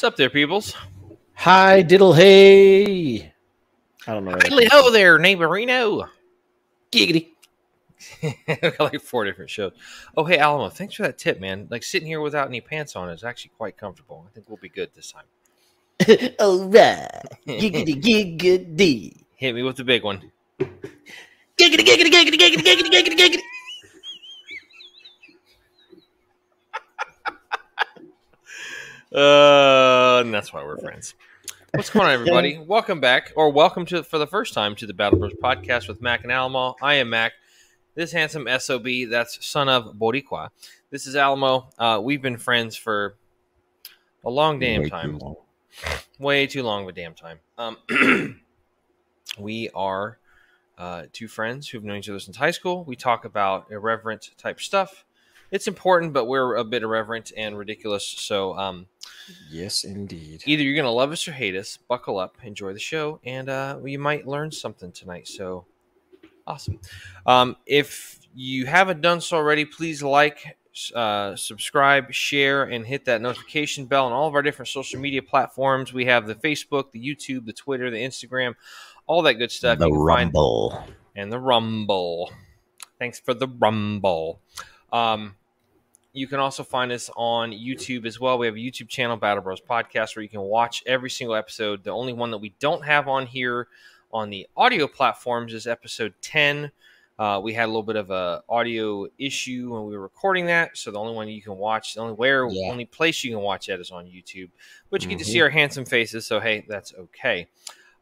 What's up there, peoples? Hi, diddle hey. I don't know. Hello ho there, neighborino. Giggity. Got like four different shows. Oh, hey, Alamo, thanks for that tip, man. Like sitting here without any pants on is actually quite comfortable. I think we'll be good this time. All right. Giggity giggity. Hit me with the big one. Giggity giggity giggity giggity giggity giggity giggity. Uh, and that's why we're friends. What's going on, everybody? welcome back, or welcome to for the first time to the Battle Bros podcast with Mac and Alamo. I am Mac. This handsome sob, that's son of Boricua. This is Alamo. Uh, we've been friends for a long damn Way too time, long. way too long of a damn time. Um, we are uh, two friends who've known each other since high school. We talk about irreverent type stuff. It's important, but we're a bit irreverent and ridiculous. So, um, Yes, indeed. either you're gonna love us or hate us. Buckle up, enjoy the show, and uh, you might learn something tonight. So awesome! Um, if you haven't done so already, please like, uh, subscribe, share, and hit that notification bell on all of our different social media platforms. We have the Facebook, the YouTube, the Twitter, the Instagram, all that good stuff. the you can find rumble. and the Rumble. Thanks for the Rumble. Um, you can also find us on YouTube as well. We have a YouTube channel, Battle Bros Podcast, where you can watch every single episode. The only one that we don't have on here on the audio platforms is episode 10. Uh, we had a little bit of a audio issue when we were recording that, so the only one you can watch, the only where, Yeah. only place you can watch that is on YouTube. But you get to see our handsome faces, so hey, that's okay.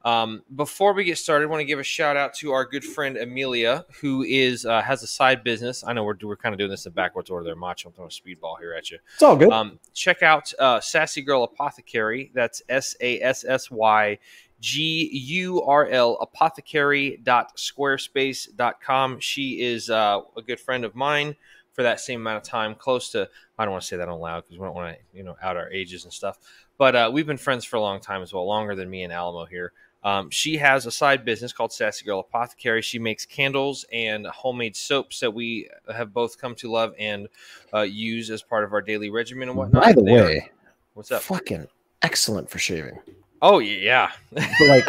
Um, before we get started, I want to give a shout out to our good friend Amelia, who is uh, has a side business. I know we're, we're kind of doing this in backwards order there, Macho. I'm throwing a speedball here at you. It's all good. Um, check out uh, Sassy Girl Apothecary. That's S A S S Y G U R L apothecary.squarespace.com. She is uh, a good friend of mine for that same amount of time, close to, I don't want to say that out loud because we don't want to, you know, out our ages and stuff. But uh, we've been friends for a long time as well, longer than me and Alamo here. Um, she has a side business called Sassy Girl Apothecary. She makes candles and homemade soaps that we have both come to love and uh, use as part of our daily regimen and whatnot. By the They are- way, what's up? fucking excellent for shaving. Oh yeah, like,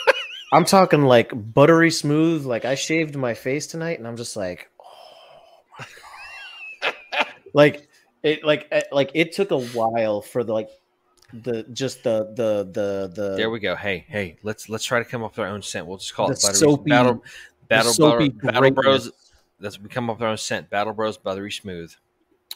I'm talking like buttery smooth. Like I shaved my face tonight, and I'm just like, oh my god. like it, like eh, like it took a while for the like the just the the the the there we go. Hey, hey, let's let's try to come up with our own scent. We'll just call The it buttery soapy- battle battle soapy battle, battle bros. That's we come up with our own scent. Battle Bros Buttery Smooth.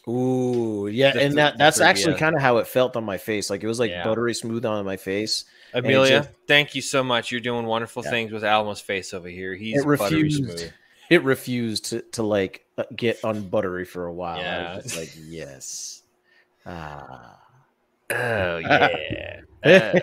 Ooh, yeah, The- and that that's actually yeah. kind of how it felt on my face. Like it was like Yeah. buttery smooth on my face. Amelia, just- thank you so much. You're doing wonderful Yeah. things with Almo's face over here. He's It buttery refused. smooth. It refused to, to like uh, get unbuttery for a while. Yeah. like, yes. Ah. Oh yeah. Uh,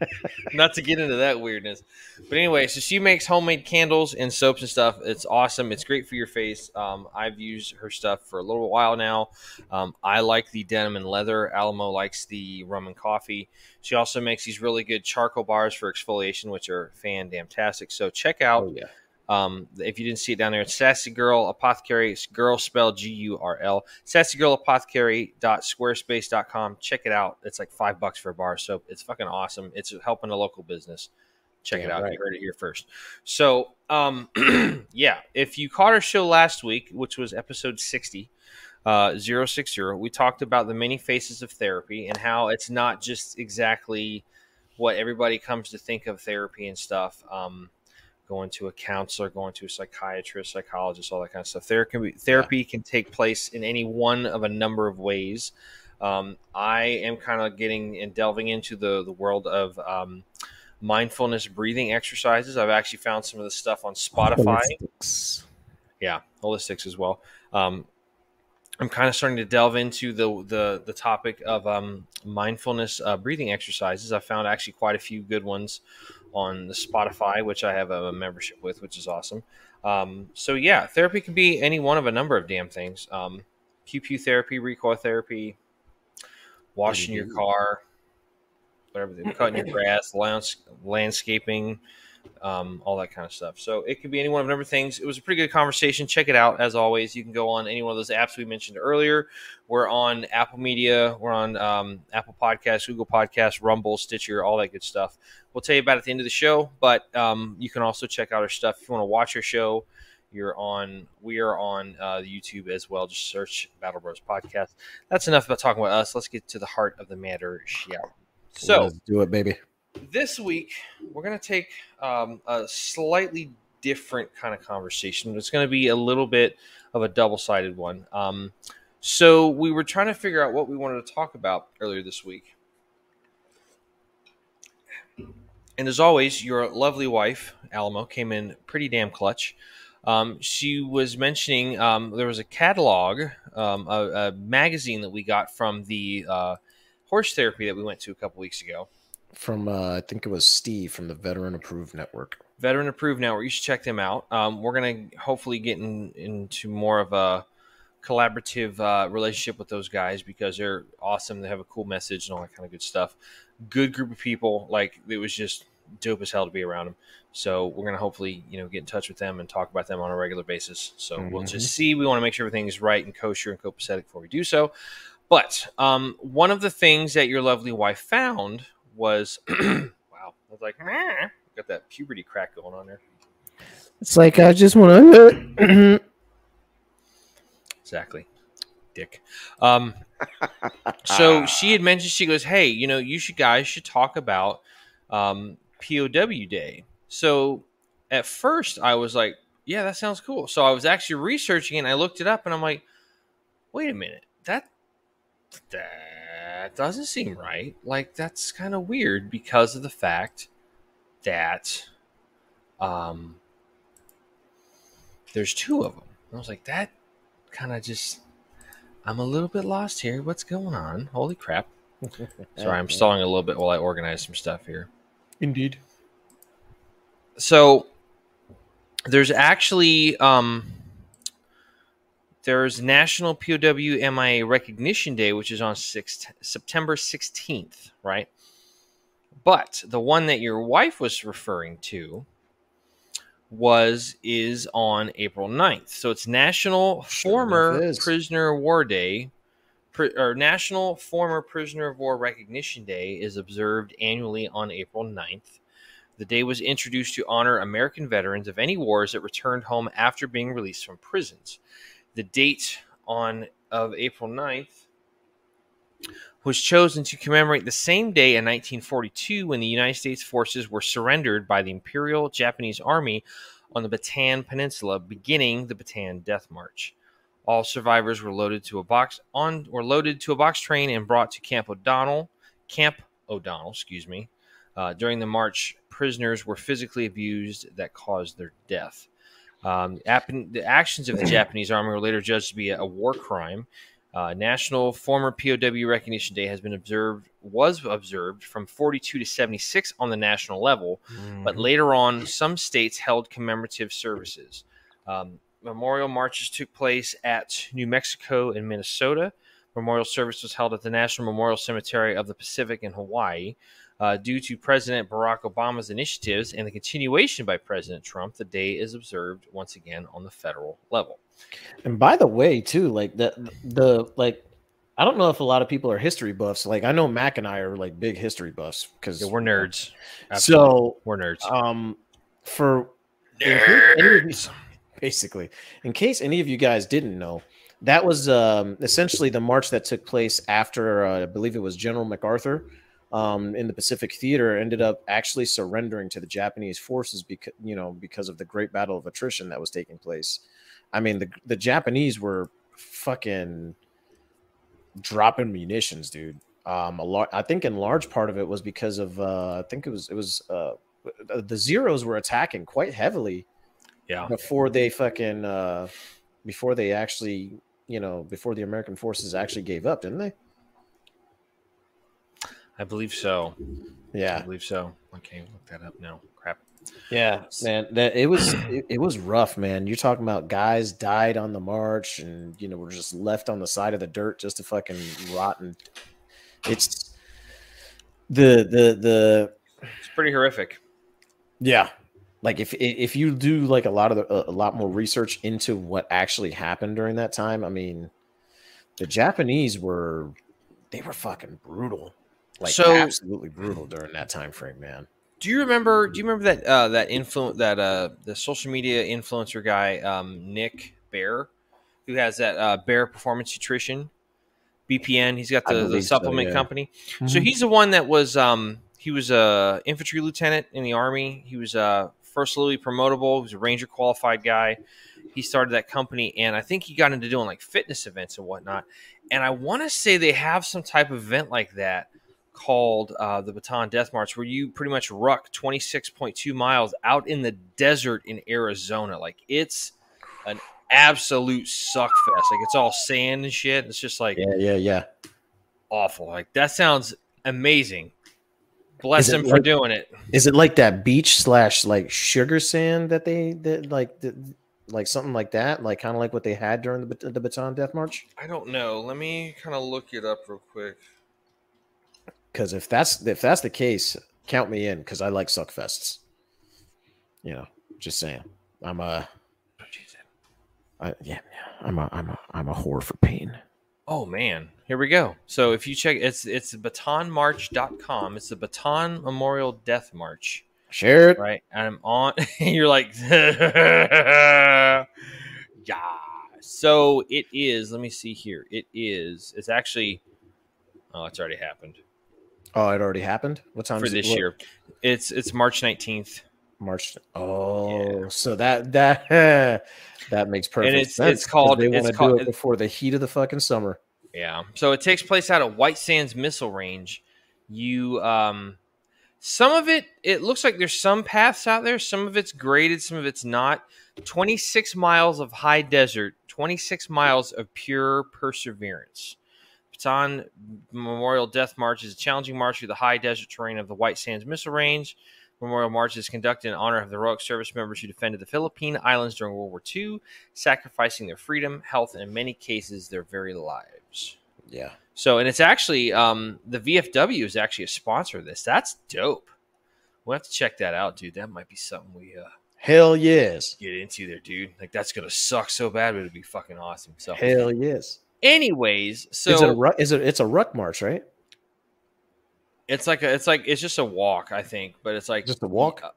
not to get into that weirdness, but anyway, so she makes homemade candles and soaps and stuff. It's awesome. It's great for your face. Um, I've used her stuff for a little while now. Um, I like the denim and leather. Alamo likes the rum and coffee. She also makes these really good charcoal bars for exfoliation, which are fan damn tastic. So check out Oh yeah. Um, if you didn't see it down there, it's Sassy Girl Apothecary. It's girl spelled G U R L. Sassy Girl Apothecary.squarespace.com. Check it out. It's like five bucks for a bar soap. It's fucking awesome. It's helping a local business. Check it out. right. You heard it here first. So, um, yeah, if you caught our show last week, which was episode 60, uh, 060, we talked about the many faces of therapy and how it's not just exactly what everybody comes to think of therapy and stuff. Um, going to a counselor, going to a psychiatrist, psychologist, all that kind of stuff. There can be therapy can take place in any one of a number of ways. Um, I am kind of getting and delving into the the world of um, mindfulness breathing exercises. I've actually found some of the stuff on Spotify Holistics. yeah, holistics as well. Um, I'm kind of starting to delve into the the, the topic of um, mindfulness uh, breathing exercises. I found actually quite a few good ones on the Spotify, which I have a, membership with, which is awesome. Um, so yeah, therapy can be any one of a number of damn things. Um, pew pew therapy, recoil therapy, washing your car, whatever, they're cutting your grass, lands, landscaping, um, all that kind of stuff. So it could be any one of a number of things. It was a pretty good conversation. Check it out. As always, you can go on any one of those apps we mentioned earlier. We're on Apple Media, we're on um, Apple Podcasts, Google Podcasts, Rumble, Stitcher, all that good stuff. We'll tell you about it at the end of the show, but um, you can also check out our stuff if you want to watch our show. You're on. We are on uh, YouTube as well. Just search Battle Bros Podcast. That's enough about talking about us. Let's get to the heart of the matter, shall So Let's do it, baby. This week we're going to take um, a slightly different kind of conversation. It's going to be a little bit of a double-sided one. Um, so we were trying to figure out what we wanted to talk about earlier this week. And as always, your lovely wife, Alamo, came in pretty damn clutch. Um, she was mentioning um, there was a catalog, um, a, a magazine that we got from the uh, horse therapy that we went to a couple weeks ago. From uh, I think it was Steve from the Veteran Approved Network. Veteran Approved Network. You should check them out. Um, we're gonna hopefully get in, into more of a collaborative uh, relationship with those guys because they're awesome. They have a cool message and all that kind of good stuff. Good group of people. Like it was just dope as hell to be around them. So we're gonna hopefully you know get in touch with them and talk about them on a regular basis. So we'll Mhm. just see. We want to make sure everything is right and kosher and copacetic before we do so. But um, one of the things that your lovely wife found was wow. I was like, "Meh." got that puberty crack going on there. It's like I just want to. Exactly. Dick. Um, so she had mentioned, she goes, Hey, you know, you should guys should talk about um, POW Day. So at first I was like, Yeah, that sounds cool. So I was actually researching and I looked it up and I'm like, Wait a minute. That that doesn't seem right. Like that's kind of weird because of the fact that um there's two of them. I was like, that kind of just I'm a little bit lost here. What's going on? Holy crap. Sorry, I'm stalling a little bit while I organize some stuff here. Indeed. So there's actually um there's National POW MIA Recognition Day, which is on 6th, September 16th, right? But the one that your wife was referring to was is on April 9th. So it's National Sure Former. Prisoner of War Day. Or National Former Prisoner of War Recognition Day is observed annually on April 9th. The day was introduced to honor American veterans of any wars that returned home after being released from prisons. The date on of April 9th was chosen to commemorate the same day in 1942 when the United States forces were surrendered by the Imperial Japanese Army on the Bataan Peninsula, beginning the Bataan Death March. All survivors were loaded to a box on were loaded to a box train and brought to Camp O'Donnell, Camp O'Donnell, excuse me. Uh, during the march, prisoners were physically abused that caused their death. Um, the actions of the Japanese army were later judged to be a, a war crime. Uh, National Former POW Recognition Day has been observed was observed from 42 to 76 on the national level, but later on, some states held commemorative services. Um, memorial marches took place at New Mexico and Minnesota. Memorial service was held at the National Memorial Cemetery of the Pacific in Hawaii. Uh, due to President Barack Obama's initiatives and the continuation by President Trump, the day is observed once again on the federal level. And by the way, too, like the the like, I don't know if a lot of people are history buffs. Like I know Mac and I are like big history buffs because Yeah, we're nerds. Absolutely. So we're nerds. um, for in case any of you- basically, in case any of you guys didn't know, that was um, essentially the march that took place after uh, I believe it was General MacArthur um, in the Pacific Theater ended up actually surrendering to the Japanese forces because you know because of the Great Battle of Attrition that was taking place. I mean the the Japanese were fucking dropping munitions, dude. Um, a lot. I think in large part of it was because of uh, I think it was it was uh, the zeros were attacking quite heavily yeah. before they fucking uh, before they actually you know before the American forces actually gave up, didn't they? I believe so. Yeah, I believe so. Okay, look that up now. Crap. yeah, man. That it was it, it was rough, man. You're talking about guys died on the march, and you know were just left on the side of the dirt just to fucking rot. And it's the the the It's pretty horrific. yeah like if if you do like a lot of the, a lot more research into what actually happened during that time, I mean, the Japanese were they were fucking brutal, like So- absolutely brutal during that time frame, man. Do you remember? Do you remember that uh, that influ- that uh, the social media influencer guy um, Nick Bare, who has that uh, Bare Performance Nutrition, BPN. He's got the, the believe so, supplement yeah. company. So he's the one that was um, he was a infantry lieutenant in the army. He was uh, first Louis promotable. He was a ranger qualified guy. He started that company, and I think he got into doing like fitness events and whatnot. And I want to say they have some type of event like that called uh, the Bataan Death March, where you pretty much ruck 26.2 miles out in the desert in Arizona. Like it's an absolute suck fest. Like it's all sand and shit. It's just like yeah, yeah, yeah. awful. Like that sounds amazing. Bless him for like- doing it. Is it like that beach slash like sugar sand that they that like that, like something like that, like kind of like what they had during the the Bataan Death March? I don't know. Let me kind of look it up real quick. Because if that's if that's the case, count me in because I like suck fests. You know, just saying. I'm a I, yeah, I'm a I'm a I'm a whore for pain. Oh man, here we go. So if you check, it's it's bataanmarch.com. It's the Bataan Memorial Death March, Share it. right? And I'm on. you're like, yeah. So it is. Let me see here. It is. It's actually. Oh, it's already happened Oh, it already happened. What time for is it? this What- year. It's it's March 19th. March. Oh, so that that that makes perfect and it's- sense. it's called- They want to do it before the heat of the fucking summer. Yeah. So it takes place out of White Sands Missile Range. You um some of it it looks like there's some paths out there, some of it's graded, some of it's not. 26 miles of high desert, 26 miles of pure perseverance. Bataan Memorial Death March is a challenging march through the high desert terrain of the White Sands Missile Range. Memorial March is conducted in honor of the heroic service members who defended the Philippine Islands during World War II, sacrificing their freedom, health, and in many cases their very lives. Yeah. So, and it's actually um, the VFW is actually a sponsor of this. That's dope. We'll have to check that out, dude. That might be something we uh, Hell yes. get into there, dude. Like that's gonna suck so bad, but it'd be fucking awesome. So, Hell yes. Anyways, so is it a ruck? Is it? It's a ruck march, right? it's like a, it's like it's just a walk, I think, but it's like Just a walk? Uh,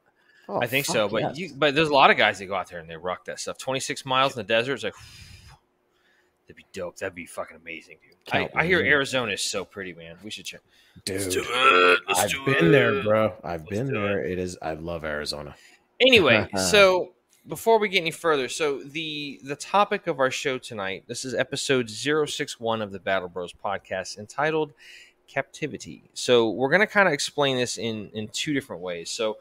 Oh, I think so, but yes. you but there's a lot of guys that go out there and they rock that stuff. Twenty six miles in the desert, it's like that'd be dope. That'd be fucking amazing, dude. I, I hear. Arizona is so pretty, man. We should check. Let's do dude. it. Let's I've do been there, bro. I've Let's been there. It is. I love Arizona. Anyway, so before we get any further, so the the topic of our show tonight, this is episode 061 of the Battle Bros podcast entitled Captivity. So we're going to kind of explain this in in two different ways. So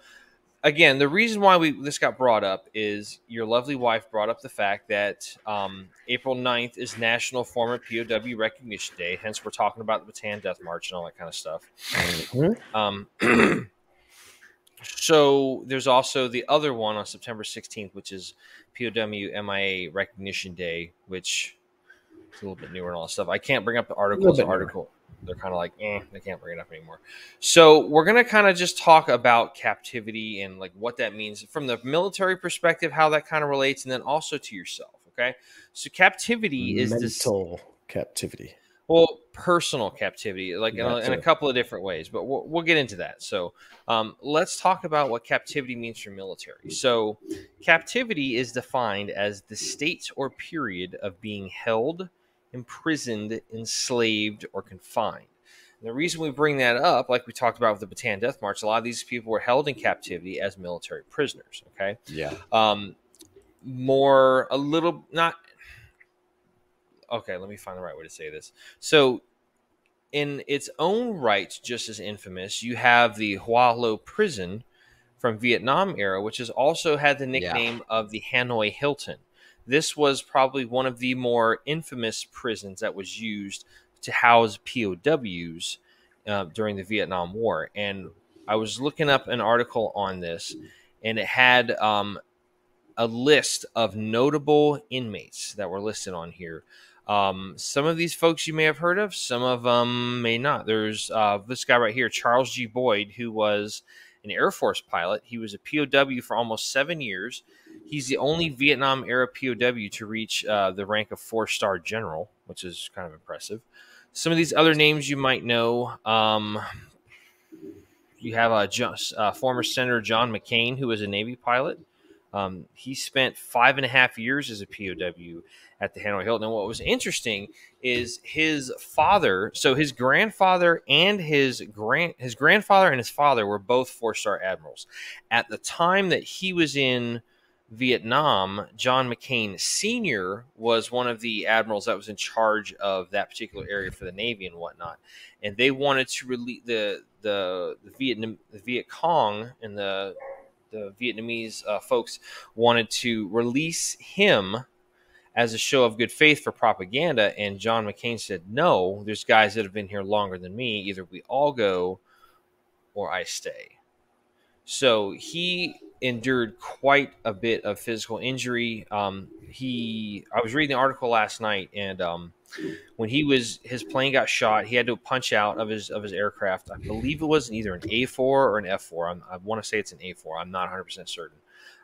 again, the reason why we this got brought up is your lovely wife brought up the fact that um, April 9th is National Former POW Recognition Day. Hence, we're talking about the Bataan Death March and all that kind of stuff. Mhm. Um, so there's also the other one on September 16th, which is POW MIA Recognition Day, which is a little bit newer and all that stuff. I can't bring up the article. little as an newer. article. They're kind of like, eh, they can't bring it up anymore. So we're gonna kind of just talk about captivity and like what that means from the military perspective, how that kind of relates, and then also to yourself. Okay, so captivity is this mental captivity. well, personal captivity, like in a, in a couple of different ways, but we'll, we'll get into that. So, um, let's talk about what captivity means for military. So, captivity is defined as the state or period of being held, imprisoned, enslaved, or confined. And the reason we bring that up, like we talked about with the Bataan Death March, a lot of these people were held in captivity as military prisoners. Okay Yeah. um more a little not okay let me find the right way to say this. So in its own right just as infamous you have the Hoa Lo prison from Vietnam era which has also had the nickname of the Hanoi Hilton. This was probably one of the more infamous prisons that was used to house POWs uh, during the Vietnam War. And I was looking up an article on this and it had um, a list of notable inmates that were listed on here. Um, some of these folks you may have heard of, some of them may not. There's uh, this guy right here, Charles G. Boyd, who was an Air Force pilot. He was a POW for almost seven years. He's the only Vietnam era POW to reach uh, the rank of four star general, which is kind of impressive. Some of these other names you might know. Um, you have a uh, former Senator John McCain, who was a Navy pilot. Um, he spent five and a half years as a POW at the Hanoi Hilton. And what was interesting is his father. So his grandfather and his grand his grandfather and his father were both four star admirals. At the time that he was in Vietnam, John McCain Sr. was one of the admirals that was in charge of that particular area for the Navy and whatnot. And they wanted to release the the, the Vietnam the Viet Cong and the the Vietnamese uh, folks wanted to release him as a show of good faith for propaganda. And John McCain said, No, there's guys that have been here longer than me. Either we all go or I stay. So he endured quite a bit of physical injury. Um, he, I was reading the article last night, and um, when he was his plane got shot, he had to punch out of his of his aircraft. I believe it was either an A four or an F four. I want to say it's an A four. I'm not 100 percent certain.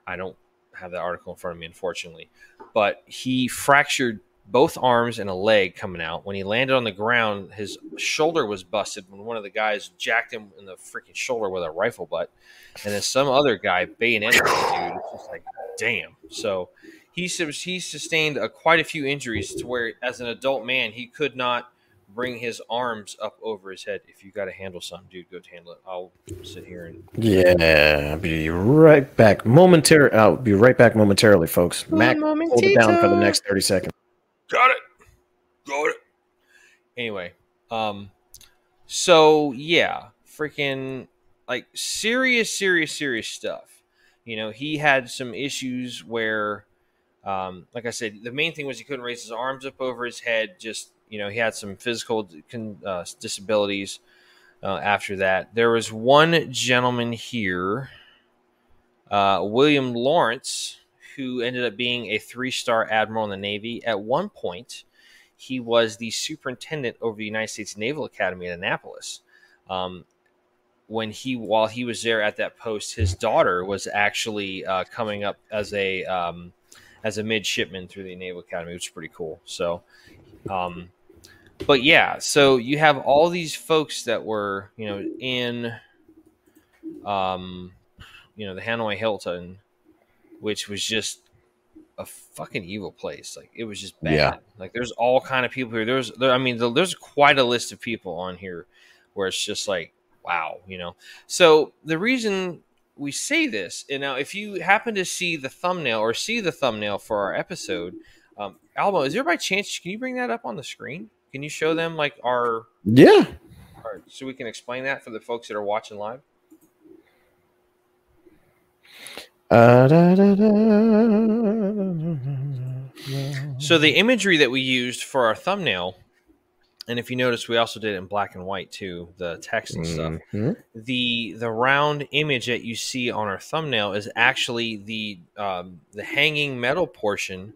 I don't have that article in front of me, unfortunately. But he fractured both arms and a leg coming out. When he landed on the ground, his shoulder was busted when one of the guys jacked him in the freaking shoulder with a rifle butt. And then some other guy bayoneted the dude. It's just like, damn. So he, he sustained a, quite a few injuries to where, as an adult man, he could not bring his arms up over his head. If you got to handle something, dude, go to handle it. I'll sit here and yeah, I'll be right back. Momentarily, I'll be right back momentarily, folks. One Mac, momentito. hold it down for the next thirty seconds. Got it. Got it. Anyway, um, so yeah, freaking like serious, serious, serious stuff. You know, he had some issues where. Um, like I said, the main thing was he couldn't raise his arms up over his head, just you know, he had some physical uh, disabilities uh, after that. There was one gentleman here, uh, William Lawrence, who ended up being a three star admiral in the Navy. At one point, he was the superintendent over the United States Naval Academy at Annapolis. Um, when he, while he was there at that post, his daughter was actually uh, coming up as a um, as a midshipman through the Naval Academy, which is pretty cool. So, um, but yeah, so you have all these folks that were, you know, in, um, you know, the Hanoi Hilton, which was just a fucking evil place. Like it was just bad. Yeah. Like there's all kind of people here. There's, there, I mean, there's quite a list of people on here where it's just like, wow, you know. So the reason we say this, and now if you happen to see the thumbnail or see the thumbnail for our episode, um, Almo, is there by chance? Can you bring that up on the screen? Can you show them like our yeah? Our, so we can explain that for the folks that are watching live. Uh, da, da, da, so the imagery that we used for our thumbnail, and if you notice, we also did it in black and white too, the text and stuff. Mm-hmm. The the round image that you see on our thumbnail is actually the um, the hanging metal portion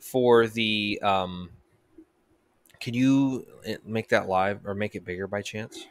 for the um, can you eh, make that live or make it bigger by chance?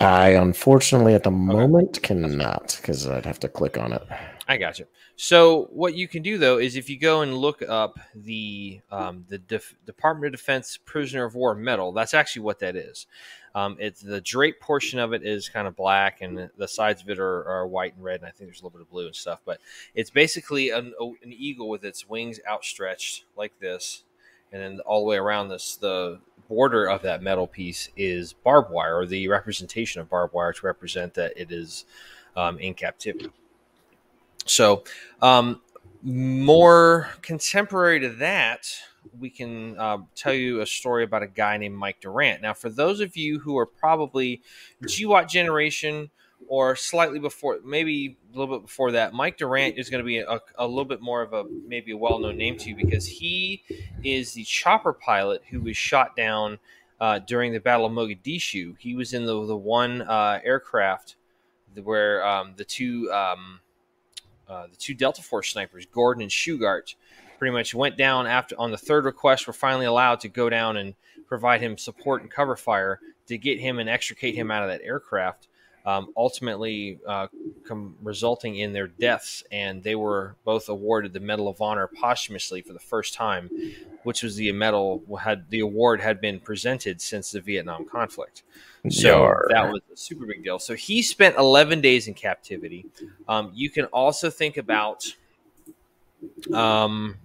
I unfortunately at the okay. moment cannot because I'd have to click on it. I got you. So what you can do though is if you go and look up the um, the Def- Department of Defense Prisoner of War medal, that's actually what that is. Um, it's the drape portion of it is kind of black, and the sides of it are, are, white and red, and I think there's a little bit of blue and stuff. But it's basically an, an eagle with its wings outstretched like this, and then all the way around this the border of that metal piece is barbed wire or the representation of barbed wire to represent that it is um, in captivity. So um, more contemporary to that we can uh, tell you a story about a guy named mike durant. Now for those of you who are probably GWOT generation or slightly before, maybe a little bit before that, Mike Durant is going to be a, a little bit more of a maybe a well known name to you because he is the chopper pilot who was shot down uh, during the Battle of Mogadishu. He was in the, the one uh, aircraft where um, the two um, uh, the two Delta Force snipers, Gordon and Shugart, pretty much went down after on the third request. Were finally allowed to go down and provide him support and cover fire to get him and extricate him out of that aircraft um, ultimately uh, com- resulting in their deaths. And they were both awarded the Medal of Honor posthumously for the first time, which was the medal had the award had been presented since the Vietnam conflict. So Yar. that was a super big deal. So he spent 11 days in captivity. Um, you can also think about, um,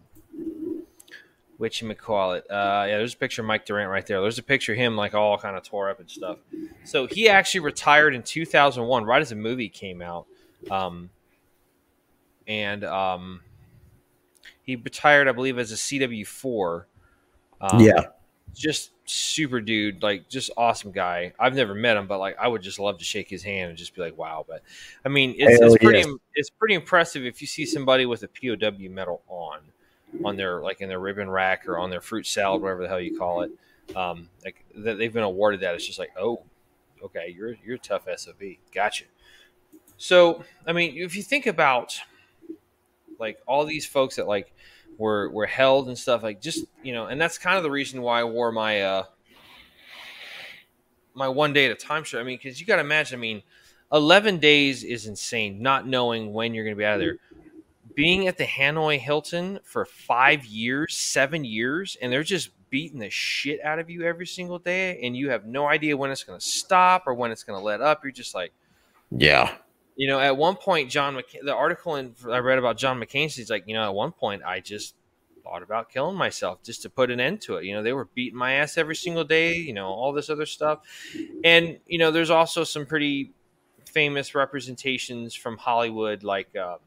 which you call it. Uh, yeah, there's a picture of Mike Durant right there. There's a picture of him like all kind of tore up and stuff. So he actually retired in 2001, right as the movie came out. Um, and um, he retired, I believe, as a CW4. Um, yeah. just super dude, like just awesome guy. I've never met him, but like I would just love to shake his hand and just be like, wow. But I mean, it's, it's pretty yes. it's pretty impressive if you see somebody with a POW medal on on their like in their ribbon rack or on their fruit salad, whatever the hell you call it. Um, like that they've been awarded that. It's just like, oh, okay, you're you're a tough sob. Gotcha. So I mean, if you think about like all these folks that like were were held and stuff like just you know and that's kind of the reason why i wore my uh my one day at a time shirt i mean because you got to imagine i mean 11 days is insane not knowing when you're going to be out of there being at the hanoi hilton for five years seven years and they're just beating the shit out of you every single day and you have no idea when it's going to stop or when it's going to let up you're just like Yeah. you know, at one point, John McCain, the article in, I read about John McCain, he's like, you know, at one point, I just thought about killing myself just to put an end to it. You know, they were beating my ass every single day, you know, all this other stuff. And, you know, there's also some pretty famous representations from Hollywood, like, um,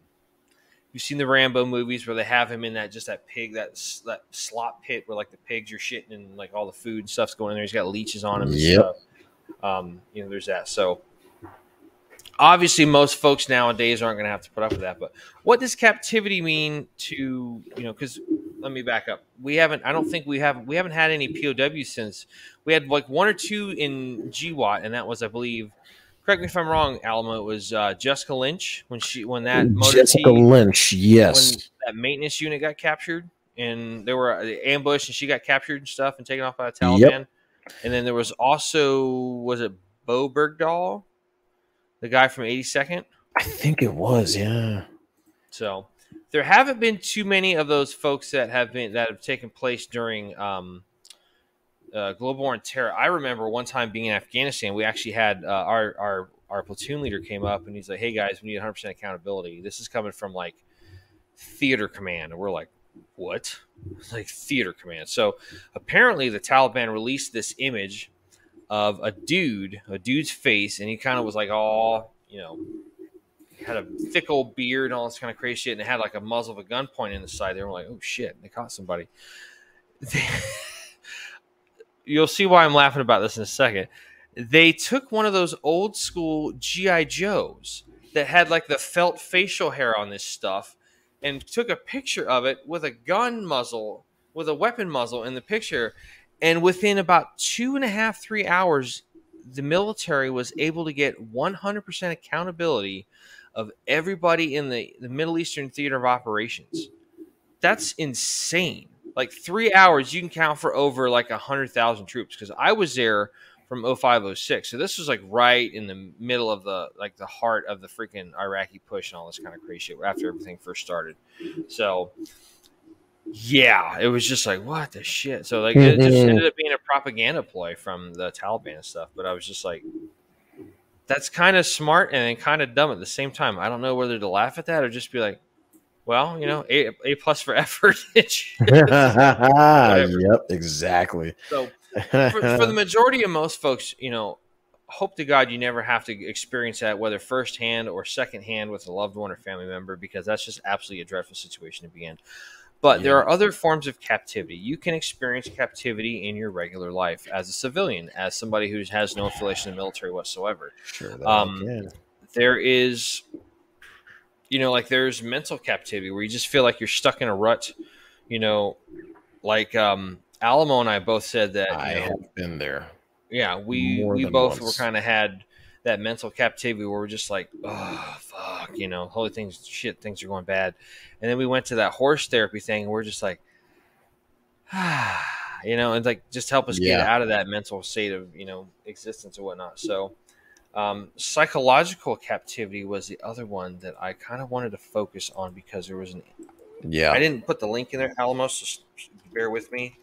You've seen the Rambo movies where they have him in that just that pig that that slop pit where like the pigs are shitting and like all the food and stuff's going in there. He's got leeches on him. And Yep. Um, you know, there's that. So obviously, most folks nowadays aren't going to have to put up with that. But what does captivity mean to you know? Because let me back up. We haven't. I don't think we have. We haven't had any POW since we had like one or two in GWOT, and that was, I believe. Correct me if I'm wrong, Alamo. It was uh, Jessica Lynch when she when that motor Jessica Lynch. when Yes. that maintenance unit got captured and there were uh, ambush and she got captured and stuff and taken off by the Taliban. And then there was also was it Bowe Bergdahl, the guy from 82nd. I think it was. Yeah. So there haven't been too many of those folks that have been that have taken place during um, uh, global war on terror. I remember one time being in Afghanistan, we actually had uh, our our our platoon leader came up and he's like, "Hey guys, we need 100 percent accountability. This is coming from like theater command," and we're like, "What?" Like theater command. So apparently, the Taliban released this image of a dude, a dude's face, and he kind of was like, "Oh, you know." Had a thick old beard and all this kind of crazy shit, and it had like a muzzle of a gun pointing in the side. They were like, "Oh shit, they caught somebody." You'll see why I'm laughing about this in a second. They took one of those old school GI Joes that had like the felt facial hair on this stuff, and took a picture of it with a gun muzzle, with a weapon muzzle in the picture, and within about two and a half, three hours, the military was able to get 100% accountability of everybody in the, the Middle Eastern theater of operations. That's insane. Like three hours, you can count for over like a hundred thousand troops. Because I was there from 0506, so this was like right in the middle of the like the heart of the freaking Iraqi push and all this kind of crazy shit after everything first started. So yeah, it was just like what the shit. So like it just ended up being a propaganda ploy from the Taliban and stuff. But I was just like, that's kind of smart and kind of dumb at the same time. I don't know whether to laugh at that or just be like, well, you know, a, a plus for effort. yep. Exactly. so for, for the majority of most folks, you know, hope to God you never have to experience that, whether firsthand or secondhand with a loved one or family member, because that's just absolutely a dreadful situation to be in. But there are other forms of captivity. You can experience captivity in your regular life as a civilian, as somebody who has no affiliation in the military whatsoever. sure. That Um, There is, you know, like there's mental captivity where you just feel like you're stuck in a rut. You know, like um, Alamo and I both said that. I you know, have been there. yeah we More we both once. were kind of had that mental captivity where we're just like oh fuck you know holy things shit things are going bad and then we went to that horse therapy thing and we're just like ah you know and like just help us get out of that mental state of you know existence or whatnot so Um, psychological captivity was the other one that I kind of wanted to focus on because there was an. Yeah. I didn't put the link in there, Alamos. So bear with me.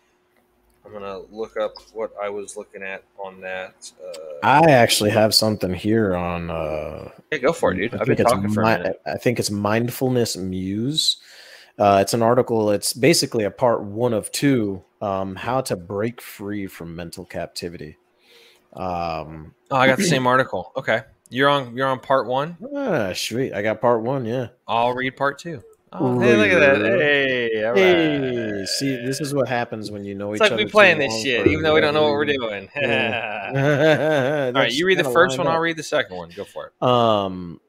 I'm gonna look up what I was looking at on that. Uh, I actually have something here on. Uh, yeah, go for it, dude. I I've been talking for a mi-. I think it's Mindfulness Muse. Uh, it's an article. It's basically a part one of two. Um, how to break free from mental captivity. Um, Oh, I got the same article. Okay, you're on. You're on part one. ah, sweet. I got part one. Yeah. I'll read part two. Oh, hey, look at that! Hey, all right. Hey, see, this is what happens when you know It's each like other. we playing this shit, even though we don't know what we're doing. reason. all Yeah. right, you read the first one. I'll read the second one. Go for it. Um,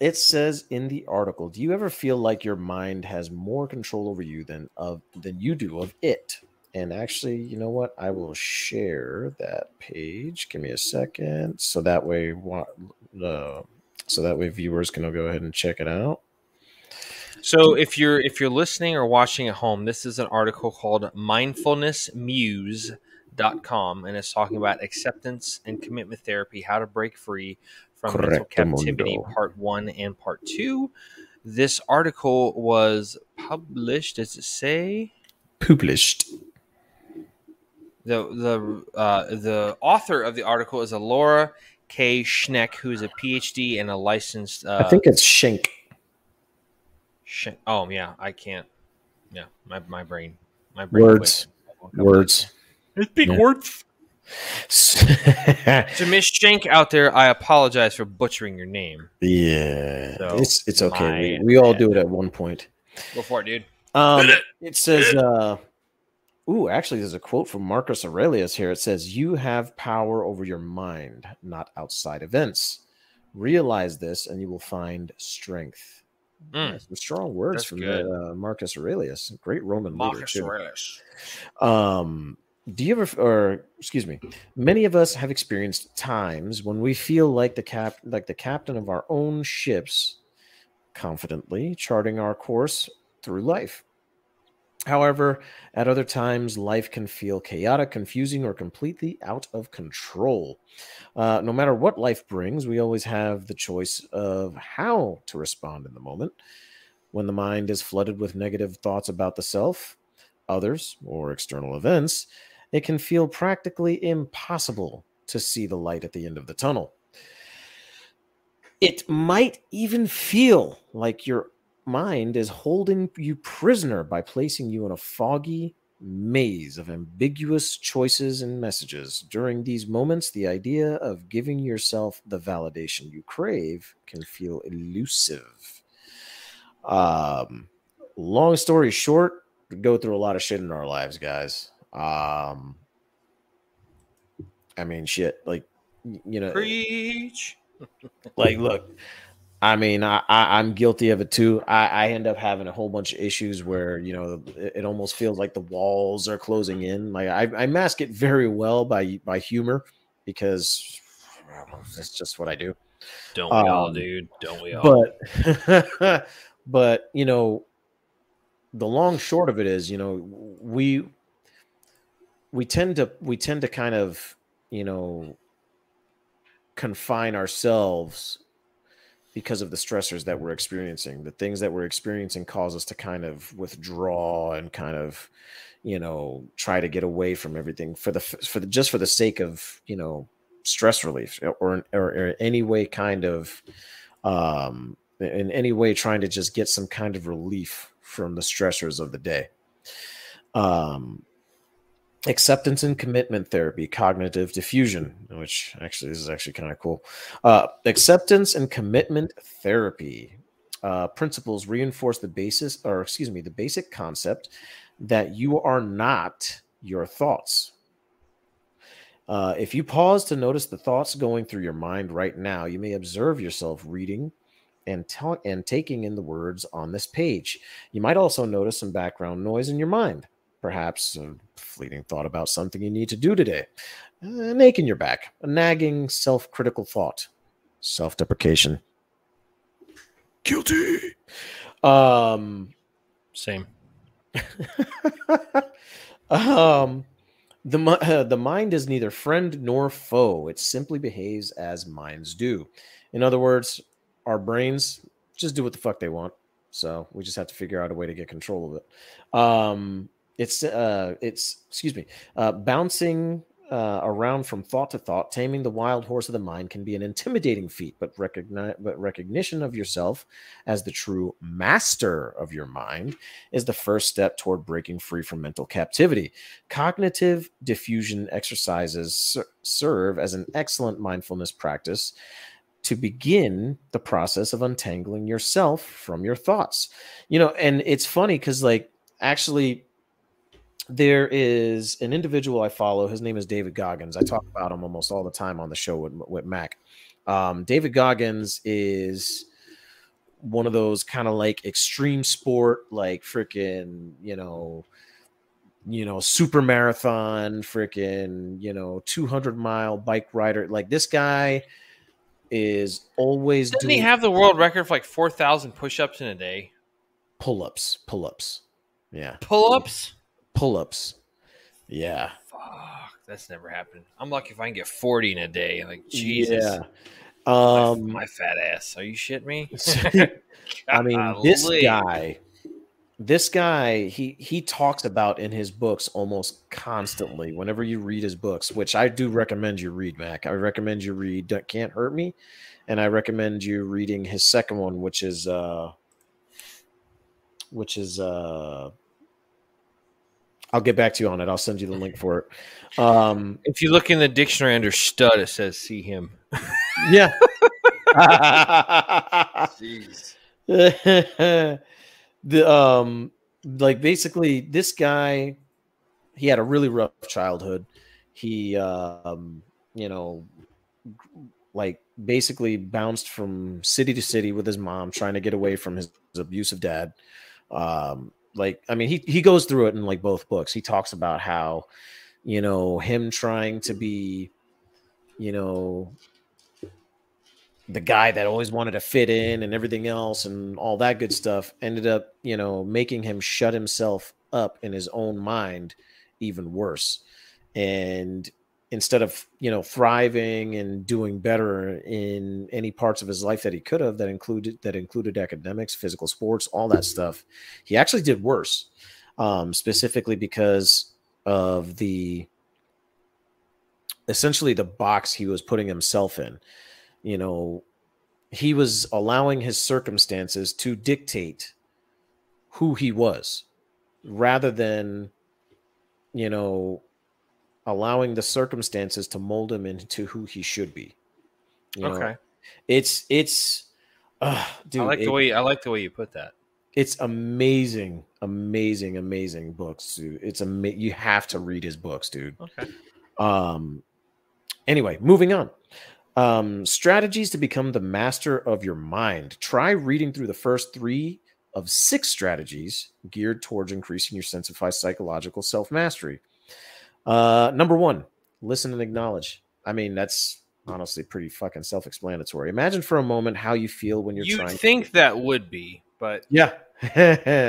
it says in the article, "Do you ever feel like your mind has more control over you than of than you do of it?" And actually, you know what? I will share that page. Give me a second, so that way, wa- uh, so that way viewers can go ahead and check it out. So if you're if you're listening or watching at home, this is an article called mindfulnessmuse.com and it's talking about acceptance and commitment therapy, how to break free from mental captivity, part one and part two. This article was published, does it say? Published. The the uh, the author of the article is a Laura K. Schneck, who is a PhD and a licensed uh, I think it's Schenck. Sh- oh yeah, I can't. Yeah, my my brain, my brain. Words. quit. Words. Big Yeah. words. To Miss Shank out there, I apologize for butchering your name. yeah, So, it's it's okay. We, we all do it at one point. Go for it, dude. Um, it says, uh, ooh, actually, there's a quote from Marcus Aurelius here. It says, You have power over your mind, not outside events. Realize this, and you will find strength. Mm. Some strong words That's from good. uh, Marcus Aurelius, great Roman leader. Marcus. Aurelius. Um, do you ever, or excuse me, many of us have experienced times when we feel like the cap, like the captain of our own ships, confidently charting our course through life. However, at other times, life can feel chaotic, confusing, or completely out of control. Uh, no matter what life brings, we always have the choice of how to respond in the moment. When the mind is flooded with negative thoughts about the self, others, or external events, it can feel practically impossible to see the light at the end of the tunnel. It might even feel like your mind is holding you prisoner by placing you in a foggy maze of ambiguous choices and messages. During these moments, the idea of giving yourself the validation you crave can feel elusive. Um, long story short, we go through a lot of shit in our lives, guys. Um, I mean, shit, like you know, Preach. like look i mean I, I i'm guilty of it too I, I end up having a whole bunch of issues where you know it, it almost feels like the walls are closing in like i, I mask it very well by by humor because that's just what i do Don't we all, Um, dude? Don't we all? but but you know the long short of it is you know we we tend to we tend to kind of you know confine ourselves because of the stressors that we're experiencing. The things that we're experiencing cause us to kind of withdraw and kind of you know try to get away from everything for the for the just for the sake of you know stress relief or or, or any way kind of um in any way trying to just get some kind of relief from the stressors of the day. Um acceptance and commitment therapy cognitive defusion which actually this is actually kind of cool. Uh, acceptance and commitment therapy. Uh, principles reinforce the basis or excuse me the basic concept that you are not your thoughts. Uh, if you pause to notice the thoughts going through your mind right now you may observe yourself reading and, ta- and taking in the words on this page. You might also notice some background noise in your mind perhaps a fleeting thought about something you need to do today, an ache in your back, a nagging self critical thought, self deprecation. Guilty. Um, Same. um, The, uh, the mind is neither friend nor foe. It simply behaves as minds do. In other words, our brains just do what the fuck they want. So we just have to figure out a way to get control of it. Um, it's uh, it's excuse me, uh, bouncing uh, around from thought to thought, taming the wild horse of the mind can be an intimidating feat, but recognize but recognition of yourself as the true master of your mind is the first step toward breaking free from mental captivity. Cognitive defusion exercises ser- serve as an excellent mindfulness practice to begin the process of untangling yourself from your thoughts. You know, and it's funny because, like, actually, there is an individual I follow. His name is David Goggins. I talk about him almost all the time on the show with, with Mac. Um, David Goggins is one of those kind of like extreme sport, like freaking, you know, you know, super marathon, freaking, you know, 200 mile bike rider. Like this guy is always Didn't doing he have the world record for like 4,000 push ups in a day? pull ups, pull ups. Yeah, Pull ups? Pull ups. Yeah. Fuck, that's never happened. I'm lucky if I can get 40 in a day. Like, Jesus. Yeah. My- Um, my, fat ass. Are you shitting me? I mean, this guy, this guy, he he talks about in his books almost constantly. Whenever you read his books, which I do recommend you read, Mac. I recommend you read "Can't Hurt Me," and I recommend you reading his second one, which is uh, which is uh, I'll get back to you on it. I'll send you the link for it. Um, If you look in the dictionary under stud, it says see him. yeah. Jeez. the um like basically this guy he had a really rough childhood he um you know like basically bounced from city to city with his mom trying to get away from his, his abusive dad um like i mean he he goes through it in like both books he talks about how you know him trying to be you know the guy that always wanted to fit in and everything else and all that good stuff ended up, you know, making him shut himself up in his own mind even worse. And instead of, you know, thriving and doing better in any parts of his life that he could have that included that included academics, physical sports, all that stuff, he actually did worse. Um, specifically because of the essentially the box he was putting himself in you know, he was allowing his circumstances to dictate who he was rather than, you know, allowing the circumstances to mold him into who he should be. You know, Okay. it's it's uh, dude, I like it- the way I like the way you put that. it's amazing, amazing, amazing books, dude. It's ama- you have to read his books, dude. Okay. Um, anyway, moving on. Um, strategies to become the master of your mind. Try reading through the first three of six strategies geared towards increasing your sense of psychological self mastery. Uh, number one, listen and acknowledge. I mean, that's honestly pretty fucking self explanatory. Imagine for a moment how you feel when you're trying You trying. think that would be, but yeah,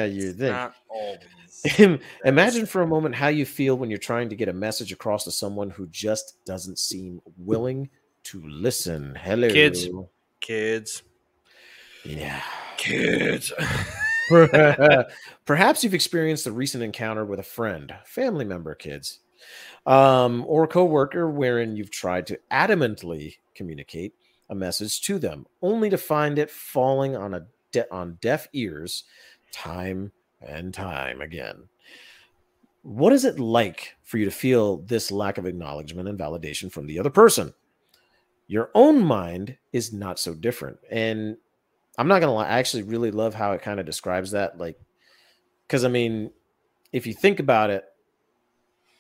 you think. not always. Imagine for a moment how you feel when you're trying to get a message across to someone who just doesn't seem willing to listen. Hello, Kids. Kids. Yeah. Kids. Perhaps you've experienced a recent encounter with a friend, family member, kids, um, or a coworker wherein you've tried to adamantly communicate a message to them, only to find it falling on a de- on deaf ears, time and time again. What is it like for you to feel this lack of acknowledgement and validation from the other person? Your own mind is not so different, and I'm not gonna lie. I actually really love how it kind of describes that. Like, because I mean, if you think about it,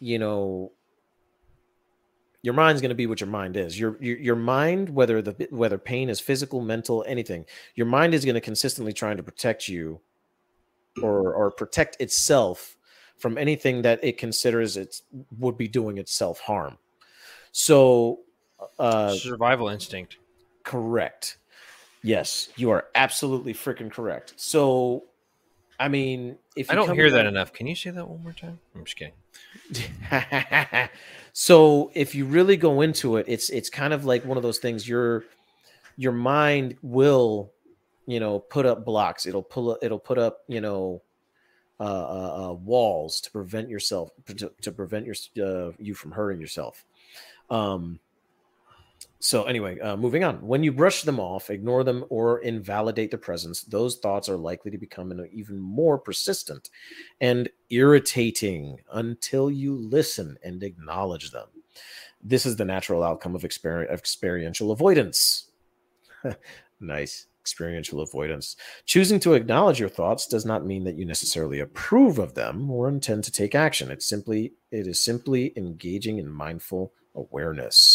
you know, your mind's gonna be what your mind is. Your your, your mind, whether the whether pain is physical, mental, anything, your mind is gonna consistently trying to protect you, or or protect itself from anything that it considers it would be doing itself harm. So, uh, Survival instinct. Correct. Yes, you are absolutely freaking correct. So I mean, if I don't hear that enough. Can you say that one more time? I'm just kidding. so if you really go into it, it's it's kind of like one of those things. Your your mind will, you know, put up blocks. It'll pull. Up, it'll put up, you know, uh, uh, uh, walls to prevent yourself to, to prevent your uh, you from hurting yourself. Um. So anyway, uh, moving on. When you brush them off, ignore them, or invalidate their presence, those thoughts are likely to become even more persistent and irritating until you listen and acknowledge them. This is the natural outcome of exper- experiential avoidance. nice. Experiential avoidance. Choosing to acknowledge your thoughts does not mean that you necessarily approve of them or intend to take action. It's simply it is simply engaging in mindful awareness.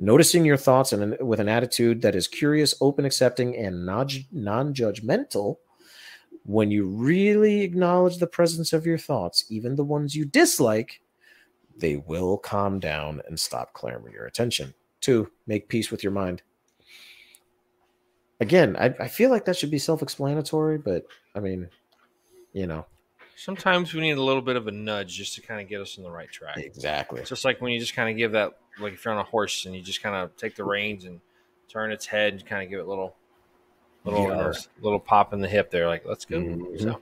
Noticing your thoughts and with an attitude that is curious, open, accepting, and non judgmental. When you really acknowledge the presence of your thoughts, even the ones you dislike, they will calm down and stop clamoring your attention. Two, make peace with your mind. Again, I, I feel like that should be self explanatory, but I mean, you know, Sometimes we need a little bit of a nudge just to kind of get us on the right track. exactly. It's just like when you just kind of give that, like if you're on a horse and you just kind of take the reins and turn its head and kind of give it a little, little, uh, Yeah. little pop in the hip there. Like, let's go. Mhm. So,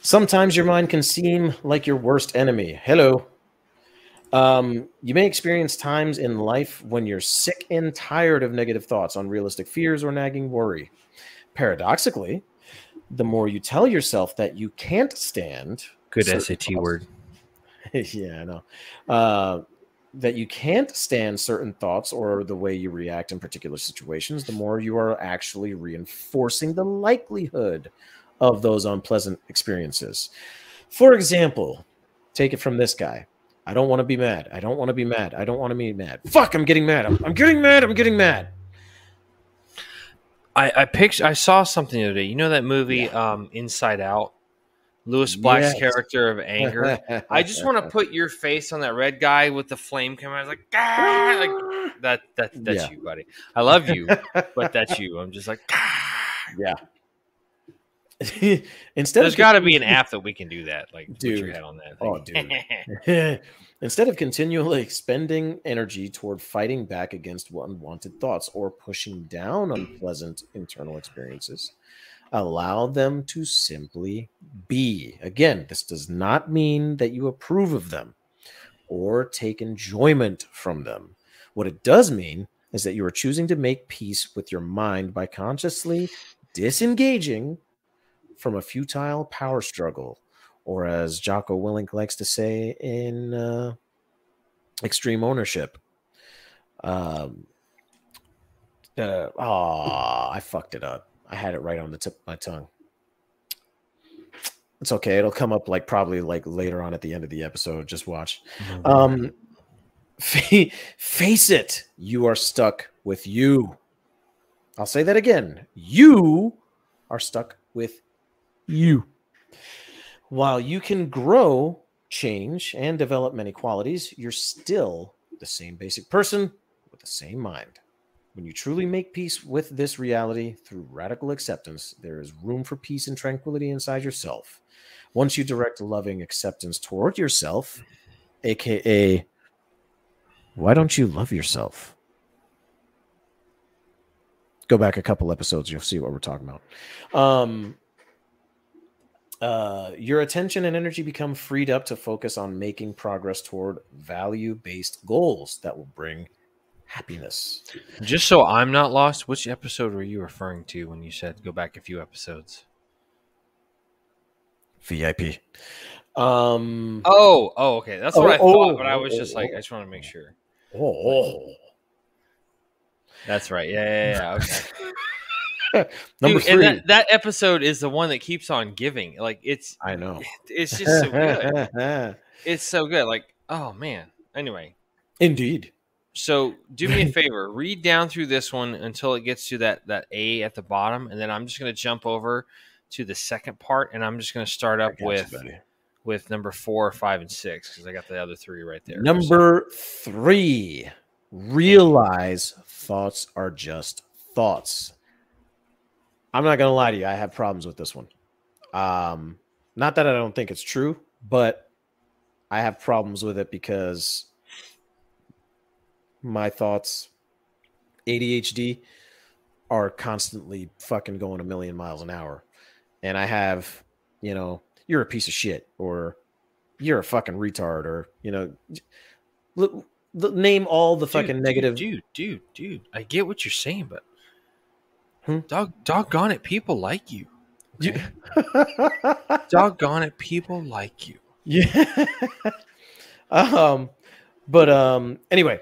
Sometimes your mind can seem like your worst enemy. Hello. Um, you may experience times in life when you're sick and tired of negative thoughts, unrealistic fears, or nagging worry. Paradoxically, the more you tell yourself that you can't stand good SAT thoughts- word. yeah, I know. Uh, that you can't stand certain thoughts or the way you react in particular situations, the more you are actually reinforcing the likelihood of those unpleasant experiences. For example, take it from this guy. I don't want to be mad. I don't want to be mad. I don't want to be mad. Fuck, I'm getting mad. I'm, I'm getting mad. I'm getting mad. I, I picture, I saw something the other day. You know that movie, um, Inside Out? Lewis Black's Yes. character of anger. I just want to put your face on that red guy with the flame coming out. Like, "Ah!" like that. That that's Yeah. you, buddy. I love you, but that's you. I'm just like, "Ah." yeah. Instead there's got to be an app that we can do that. Like, put your head on that. Oh, thing. dude. Instead of continually expending energy toward fighting back against unwanted thoughts or pushing down unpleasant internal experiences, allow them to simply be. Again, this does not mean that you approve of them or take enjoyment from them. What it does mean is that you are choosing to make peace with your mind by consciously disengaging from a futile power struggle or as Jocko Willink likes to say in uh, Extreme Ownership. Um, uh, oh, I fucked it up. I had it right on the tip of my tongue. It's okay. It'll come up like probably like later on at the end of the episode. Just watch. Um, fa- face it, you are stuck with you. I'll say that again. You are stuck with you. While you can grow, change, and develop many qualities, you're still the same basic person with the same mind. When you truly make peace with this reality through radical acceptance, there is room for peace and tranquility inside yourself. Once you direct loving acceptance toward yourself, aka, why don't you love yourself? Go back a couple episodes, you'll see what we're talking about. Um, uh, your attention and energy become freed up to focus on making progress toward value based goals that will bring happiness. Just so I'm not lost, which episode were you referring to when you said go back a few episodes? VIP. Um, Oh, oh, okay. That's what Oh, I thought, oh, but I was oh, just like, oh. I just want to make sure. oh, That's right. Yeah, yeah, yeah. Okay. number Dude, and three. that, that episode is the one that keeps on giving. Like it's I know. it's just so good. It's so good. Like, oh man. Anyway, Indeed. so do me a favor, read down through this one until it gets to that that A at the bottom, and then I'm just gonna jump over to the second part, and I'm just gonna start up got you, with with number four, five, and six because I got the other three right there. Number three, realize thoughts are just thoughts. I'm not going to lie to you. I have problems with this one. Um, not that I don't think it's true, but I have problems with it because my thoughts, ADHD, are constantly fucking going a million miles an hour. And I have, you know, you're a piece of shit or you're a fucking retard or, you know, look, name all the fucking dude, negative. Dude, dude, dude, I get what you're saying, but Hmm? dog, doggone it, people like you. You- okay? doggone it, people like you. Yeah. um, but um, anyway,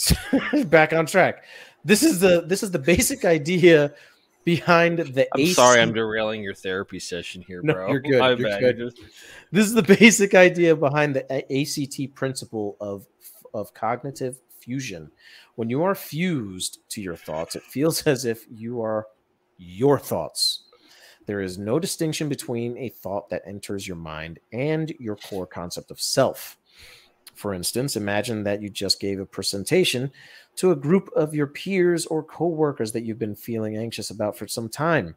back on track. This is the this is the basic idea behind the. I'm sorry, I'm derailing your therapy session here, No, bro. you're good, My you're bad. good. This is the basic idea behind the ACT principle of of cognitive fusion. When you are fused to your thoughts, it feels as if you are your thoughts. There is no distinction between a thought that enters your mind and your core concept of self. For instance, imagine that you just gave a presentation to a group of your peers or coworkers that you've been feeling anxious about for some time.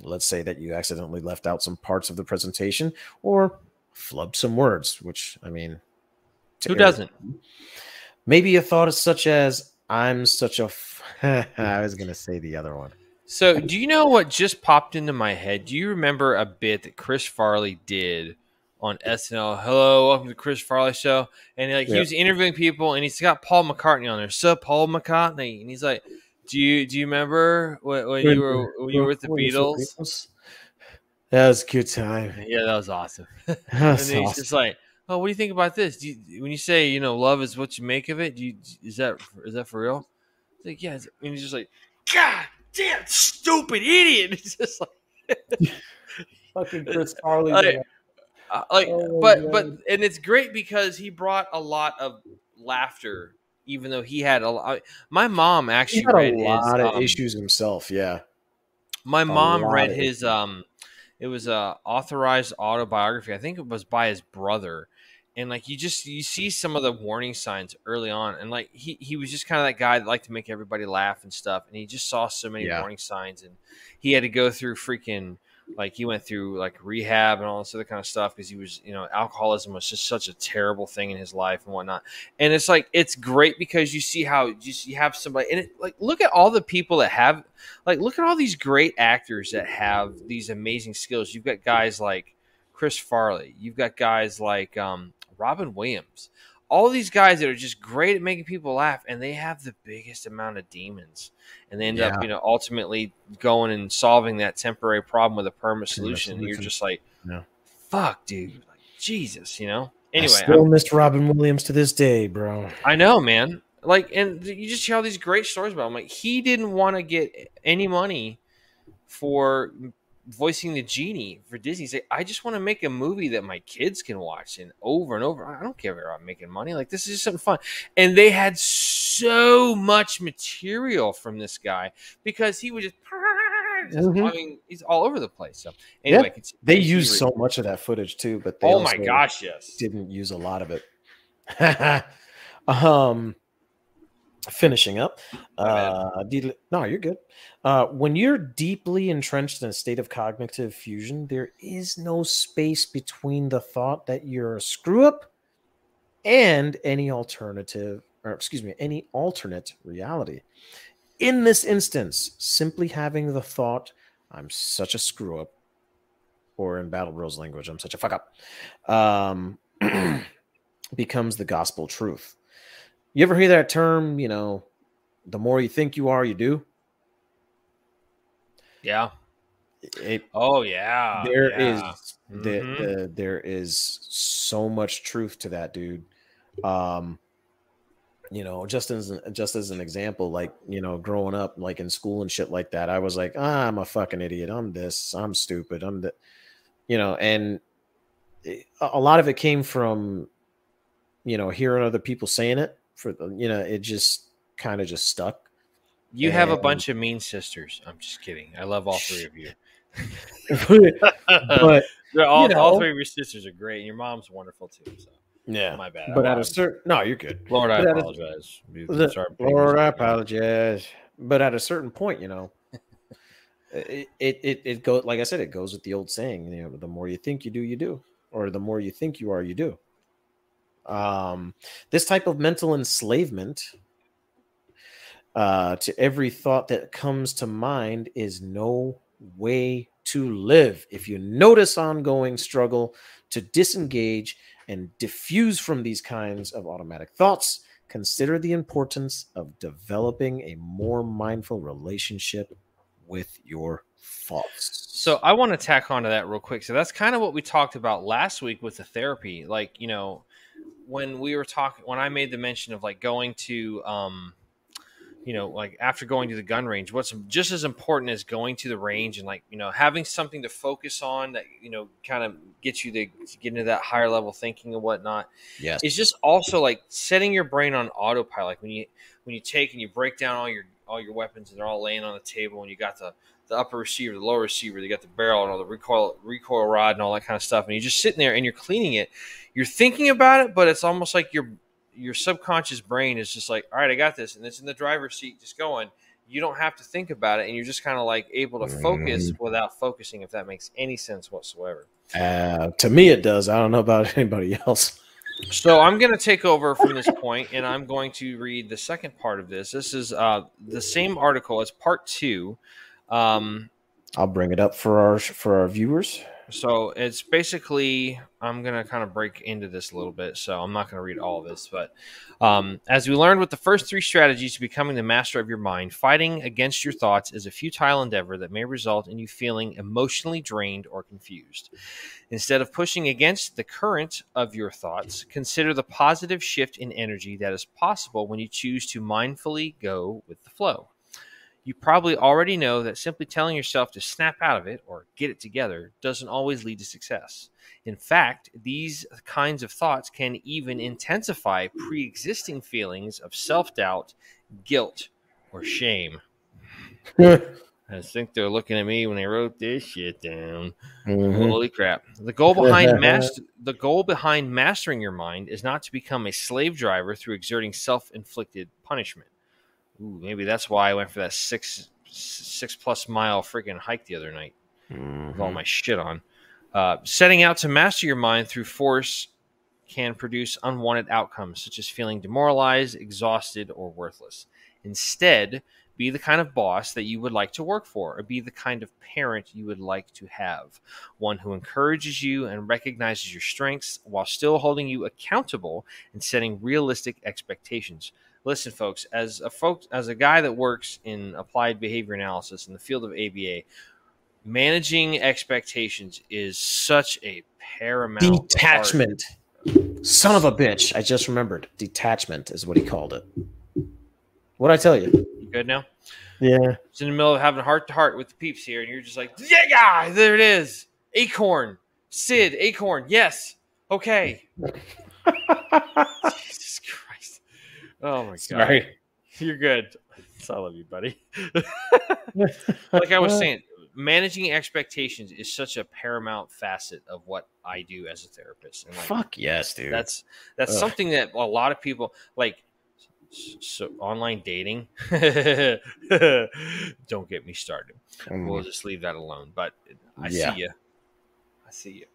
Let's say that you accidentally left out some parts of the presentation or flubbed some words, which I mean, Who doesn't? Maybe a thought is such as "I'm such a." F-. I was gonna say the other one. So, do you know what just popped into my head? Do you remember a bit that Chris Farley did on SNL? Hello, welcome to the Chris Farley Show. And like he Yeah. was interviewing people, and he's got Paul McCartney on there. So Paul McCartney? And he's like, "Do you do you remember when, when you were when you were with the Beatles?" That was a good time. Yeah, that was awesome. and That's then he's awesome. just like, "Oh, what do you think about this? Do you, when you say you know love is what you make of it? Do you is that is that for real?" He's like, "Yeah." it's- And he's just like, "God damn, stupid idiot!" He's just like. Fucking Chris Farley. Like. Uh, like Oh, but but and it's great because he brought a lot of laughter even though he had a lot my mom actually had a lot his, of um, issues himself. Yeah. my mom read his um it was a authorized autobiography i think it was by his brother and like you just you see some of the warning signs early on and like he, he was just kind of that guy that liked to make everybody laugh and stuff and he just saw so many Yeah. warning signs and he had to go through freaking like he went through like rehab and all this other kind of stuff because he was you know alcoholism was just such a terrible thing in his life and whatnot and it's like it's great because you see how just you have somebody and it, like look at all the people that have like look at all these great actors that have these amazing skills you've got guys like chris farley you've got guys like um, robin williams all these guys that are just great at making people laugh and they have the biggest amount of demons and they end Yeah. up you know ultimately going and solving that temporary problem with a permanent solution and you're just like Yeah. fuck dude like jesus you know Anyway, I still miss Robin Williams to this day, bro. I know, man. Like, and you just hear all these great stories about him. Like, he didn't want to get any money for voicing the genie for Disney. Like, I just want to make a movie that my kids can watch and over and over. I don't care about making money. Like, this is just something fun. And they had so much material from this guy because he would just. Mhm. I mean, he's all over the place. So anyway, Yeah. They Continue use reading. so much of that footage too, but they Oh my gosh, yes. didn't use a lot of it. um, finishing up. Uh, de- no, you're good. Uh, when you're deeply entrenched in a state of cognitive fusion, there is no space between the thought that you're a screw up and any alternative, or excuse me, any alternate reality. In this instance, simply having the thought, I'm such a screw up, or in Battle Bros language, I'm such a fuck up, um, becomes the gospel truth. You ever hear that term, you know, the more you think you are, you do? Yeah. It, Oh yeah. there is yeah. the, the, there is so much truth to that, dude. Um, you know, just as just as an example, like you know, growing up, like in school and shit like that, I was like, ah, I'm a fucking idiot. I'm this. I'm stupid. I'm the, you know, and it- a lot of it came from, you know, hearing other people saying it. For the, you know, it just kind of just stuck. You have a bunch of mean sisters. I'm just kidding. I love all three of you. but all, you all three of your sisters are great, and your mom's wonderful too. So yeah, my bad. but at a certain no, you're good. Lord, I but apologize. The- Sorry, Lord, I apologize. But at a certain point, you know, It it it, it goes like I said, it goes with the old saying, you know, the more you think you do, you do, or the more you think you are, you do. Um, this type of mental enslavement uh, to every thought that comes to mind is no way to live. If you notice ongoing struggle to disengage and defuse from these kinds of automatic thoughts, consider the importance of developing a more mindful relationship with your thoughts. So I want to tack onto that real quick. So that's kind of what we talked about last week with the therapy. Like, you know, when we were talking, when I made the mention of like going to, um, you know, like after going to the gun range, what's just as important as going to the range and like, you know, having something to focus on that, you know, kind of gets you to get into that higher level thinking and whatnot. Yes. It's just also like setting your brain on autopilot like when you, when you take and you break down all your, all your weapons and they're all laying on the table and you got the, the upper receiver, the lower receiver, they got the barrel and all the recoil recoil rod and all that kind of stuff. And you're just sitting there and you're cleaning it. You're thinking about it, but it's almost like your your subconscious brain is just like, all right, I got this, and it's in the driver's seat, just going. You don't have to think about it, and you're just kind of like able to focus mm. without focusing. If that makes any sense whatsoever. Uh, to me, it does. I don't know about anybody else. So I'm going to take over from this point, and I'm going to read the second part of this. This is uh, the same article as part two. Um, I'll bring it up for our for our viewers. So it's basically, I'm going to kind of break into this a little bit. So I'm not going to read all of this. But um, as we learned with the first three strategies to becoming the master of your mind, fighting against your thoughts is a futile endeavor that may result in you feeling emotionally drained or confused. Instead of pushing against the current of your thoughts, consider the positive shift in energy that is possible when you choose to mindfully go with the flow. You probably already know that simply telling yourself to snap out of it or get it together doesn't always lead to success. In fact, these kinds of thoughts can even intensify pre existing feelings of self doubt, guilt, or shame. I think they're looking at me when they wrote this shit down. Mm-hmm. Holy crap! The goal behind master, the goal behind mastering your mind is not to become a slave driver through exerting self-inflicted punishment. Ooh, maybe that's why I went for that six six plus mile freaking hike the other night mm-hmm. with all mm-hmm. my shit on. Uh, setting out to master your mind through force can produce unwanted outcomes such as feeling demoralized, exhausted, or worthless. Instead, be the kind of boss that you would like to work for, or be the kind of parent you would like to have. One who encourages you and recognizes your strengths while still holding you accountable and setting realistic expectations listen, folks, as a folks as a guy that works in applied behavior analysis in the field of ABA, managing expectations is such a paramount detachment. Part. Son of a bitch! I just remembered. Detachment is what he called it. What I tell you? You good now? Yeah. It's in the middle of having heart to heart with the peeps here, and you're just like, yeah, there it is. Acorn, Sid, Acorn. Yes. Okay. Oh my Sorry. god. You're good. I love you, buddy. like I was saying, managing expectations is such a paramount facet of what I do as a therapist. And like, Fuck yes, dude. That's that's Ugh. something that a lot of people like. So online dating, don't get me started. Mm. We'll just leave that alone. But I yeah. see you. I see you.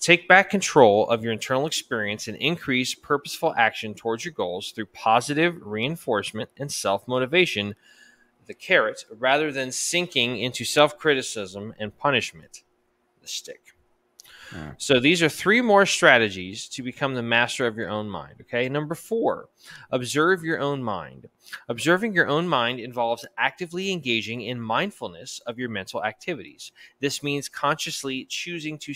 Take back control of your internal experience and increase purposeful action towards your goals through positive reinforcement and self motivation, the carrot, rather than sinking into self criticism and punishment, the stick. So these are three more strategies to become the master of your own mind. Okay. Number four, observe your own mind. Observing your own mind involves actively engaging in mindfulness of your mental activities. This means consciously choosing to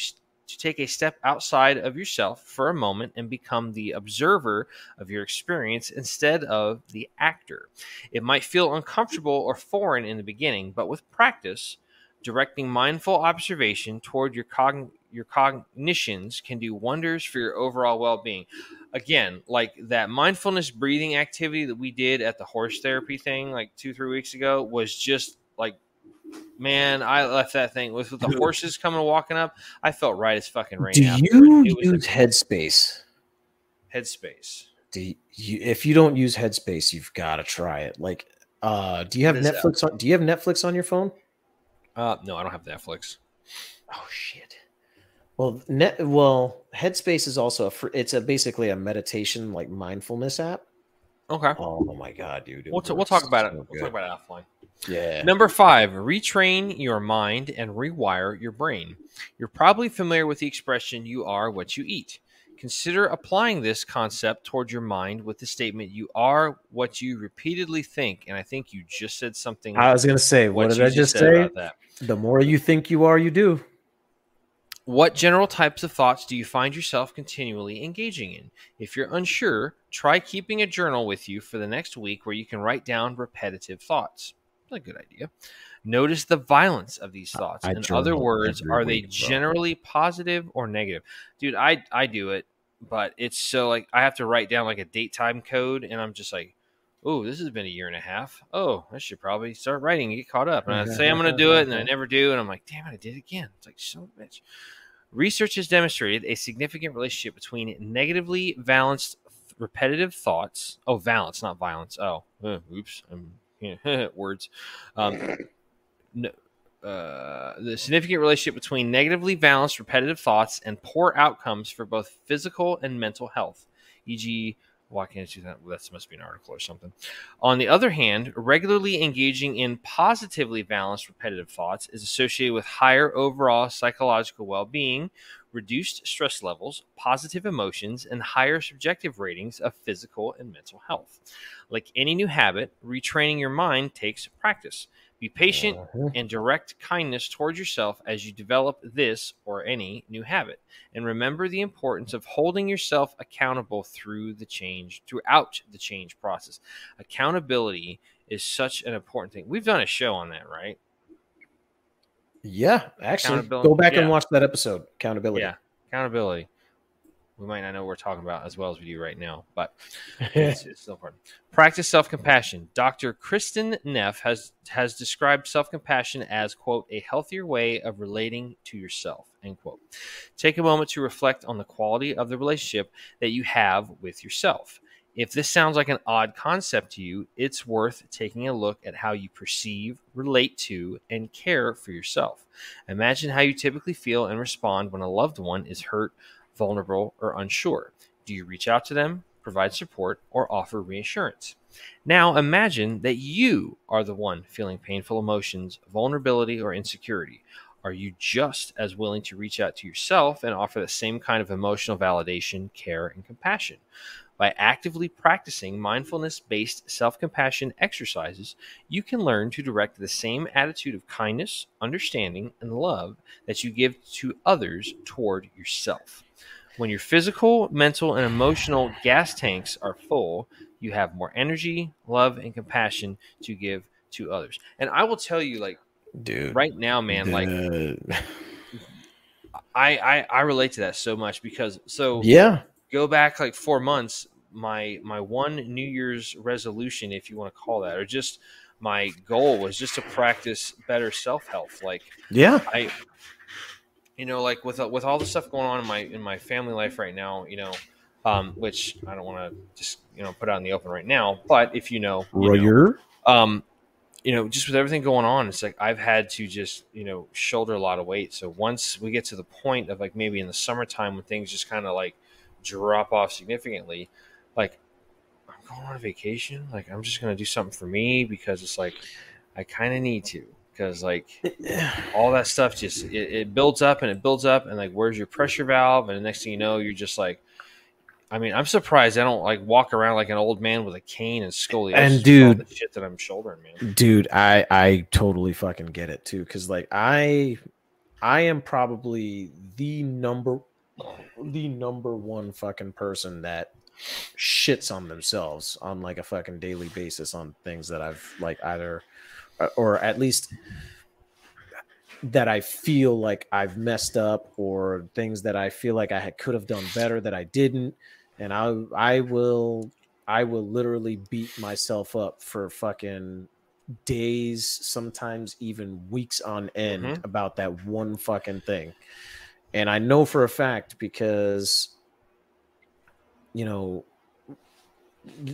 to take a step outside of yourself for a moment and become the observer of your experience instead of the actor. It might feel uncomfortable or foreign in the beginning, but with practice, directing mindful observation toward your cogn- your cognitions can do wonders for your overall well-being. Again, like that mindfulness breathing activity that we did at the horse therapy thing like 2-3 weeks ago was just like man, I left that thing with, with the horses coming walking up. I felt right as fucking rain. Do you use a, Headspace? Headspace. Do you, if you don't use Headspace, you've got to try it. Like, uh, do you have Netflix on? Do you have Netflix on your phone? Uh, no, I don't have Netflix. Oh shit. Well, net well, Headspace is also a fr- it's a basically a meditation like mindfulness app. Okay. Oh my god, dude! We'll, t- we'll talk about it. so We'll talk about it offline. Yeah. Number five, retrain your mind and rewire your brain. You're probably familiar with the expression, you are what you eat. Consider applying this concept toward your mind with the statement, you are what you repeatedly think. And I think you just said something. I was gonna say, what, did I just say? The more you think you are, you do. What general types of thoughts do you find yourself continually engaging in? If you're unsure, try keeping a journal with you for the next week where you can write down repetitive thoughts. That's a good idea. Notice the violence of these thoughts. I In other words, are they week, generally positive or negative? Dude, I I do it, but it's so like I have to write down like a date time code, and I'm just like, oh, this has been a year and a half. Oh, I should probably start writing and get caught up. And I say I'm going to do it, and I never do, and I'm like, damn it, I did it again. It's like so bitch. Research has demonstrated a significant relationship between negatively valenced repetitive thoughts. Oh, valence, not violence. Oh, uh, oops. Words. Um, no, uh, the significant relationship between negatively valenced repetitive thoughts and poor outcomes for both physical and mental health, e.g., why can't do that? That must be an article or something. On the other hand, regularly engaging in positively valenced repetitive thoughts is associated with higher overall psychological well being, reduced stress levels, positive emotions, and higher subjective ratings of physical and mental health. Like any new habit, retraining your mind takes practice. Be patient Uh-huh. and direct kindness towards yourself as you develop this or any new habit. And remember the importance of holding yourself accountable through the change, throughout the change process. Accountability is such an important thing. We've done a show on that, right? Yeah, actually, go back yeah. and watch that episode. Accountability. Yeah, accountability. We might not know what we're talking about as well as we do right now, but it's, it's still important. Practice self-compassion. Dr. Kristin Neff has has described self-compassion as quote a healthier way of relating to yourself. End quote. Take a moment to reflect on the quality of the relationship that you have with yourself. If this sounds like an odd concept to you, it's worth taking a look at how you perceive, relate to, and care for yourself. Imagine how you typically feel and respond when a loved one is hurt, vulnerable, or unsure. Do you reach out to them, provide support, or offer reassurance? Now imagine that you are the one feeling painful emotions, vulnerability, or insecurity. Are you just as willing to reach out to yourself and offer the same kind of emotional validation, care, and compassion? By actively practicing mindfulness based self compassion exercises, you can learn to direct the same attitude of kindness, understanding, and love that you give to others toward yourself. When your physical, mental, and emotional gas tanks are full, you have more energy, love, and compassion to give to others. And I will tell you, like, dude. right now, man, like, I, I, I relate to that so much because, so yeah, go back like four months my my one new year's resolution if you want to call that or just my goal was just to practice better self-health like yeah, i you know like with with all the stuff going on in my in my family life right now you know um which i don't want to just you know put out in the open right now but if you know, you know um you know just with everything going on it's like i've had to just you know shoulder a lot of weight. So once we get to the point of like maybe in the summertime when things just kind of like drop off significantly like i'm going on a vacation like i'm just going to do something for me because it's like i kind of need to because like all that stuff just it, it builds up and it builds up and like where's your pressure valve and the next thing you know you're just like I mean, I'm surprised I don't like walk around like an old man with a cane and scoliosis. And dude- the shit that I'm shouldering, man. dude i i totally fucking get it too because like i i am probably the number the number one fucking person that shits on themselves on like a fucking daily basis on things that i've like either or at least that i feel like i've messed up or things that i feel like i had, could have done better that i didn't and i i will i will literally beat myself up for fucking days, sometimes even weeks on end Mhm. about that one fucking thing. And I know for a fact because, you know,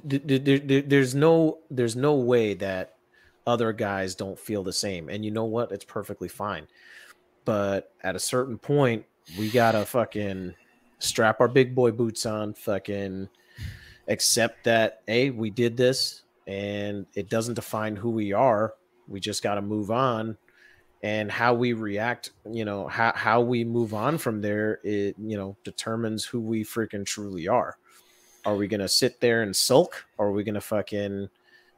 th- th- th- there's no there's no way that other guys don't feel the same. And you know what? It's perfectly fine. But at a certain point, we gotta fucking strap our big boy boots on, fucking accept that hey, we did this and it doesn't define who we are. We just gotta move on. And how we react, you know, how, how we move on from there, it you know, determines who we freaking truly are. Are we gonna sit there and sulk? Or are we gonna fucking,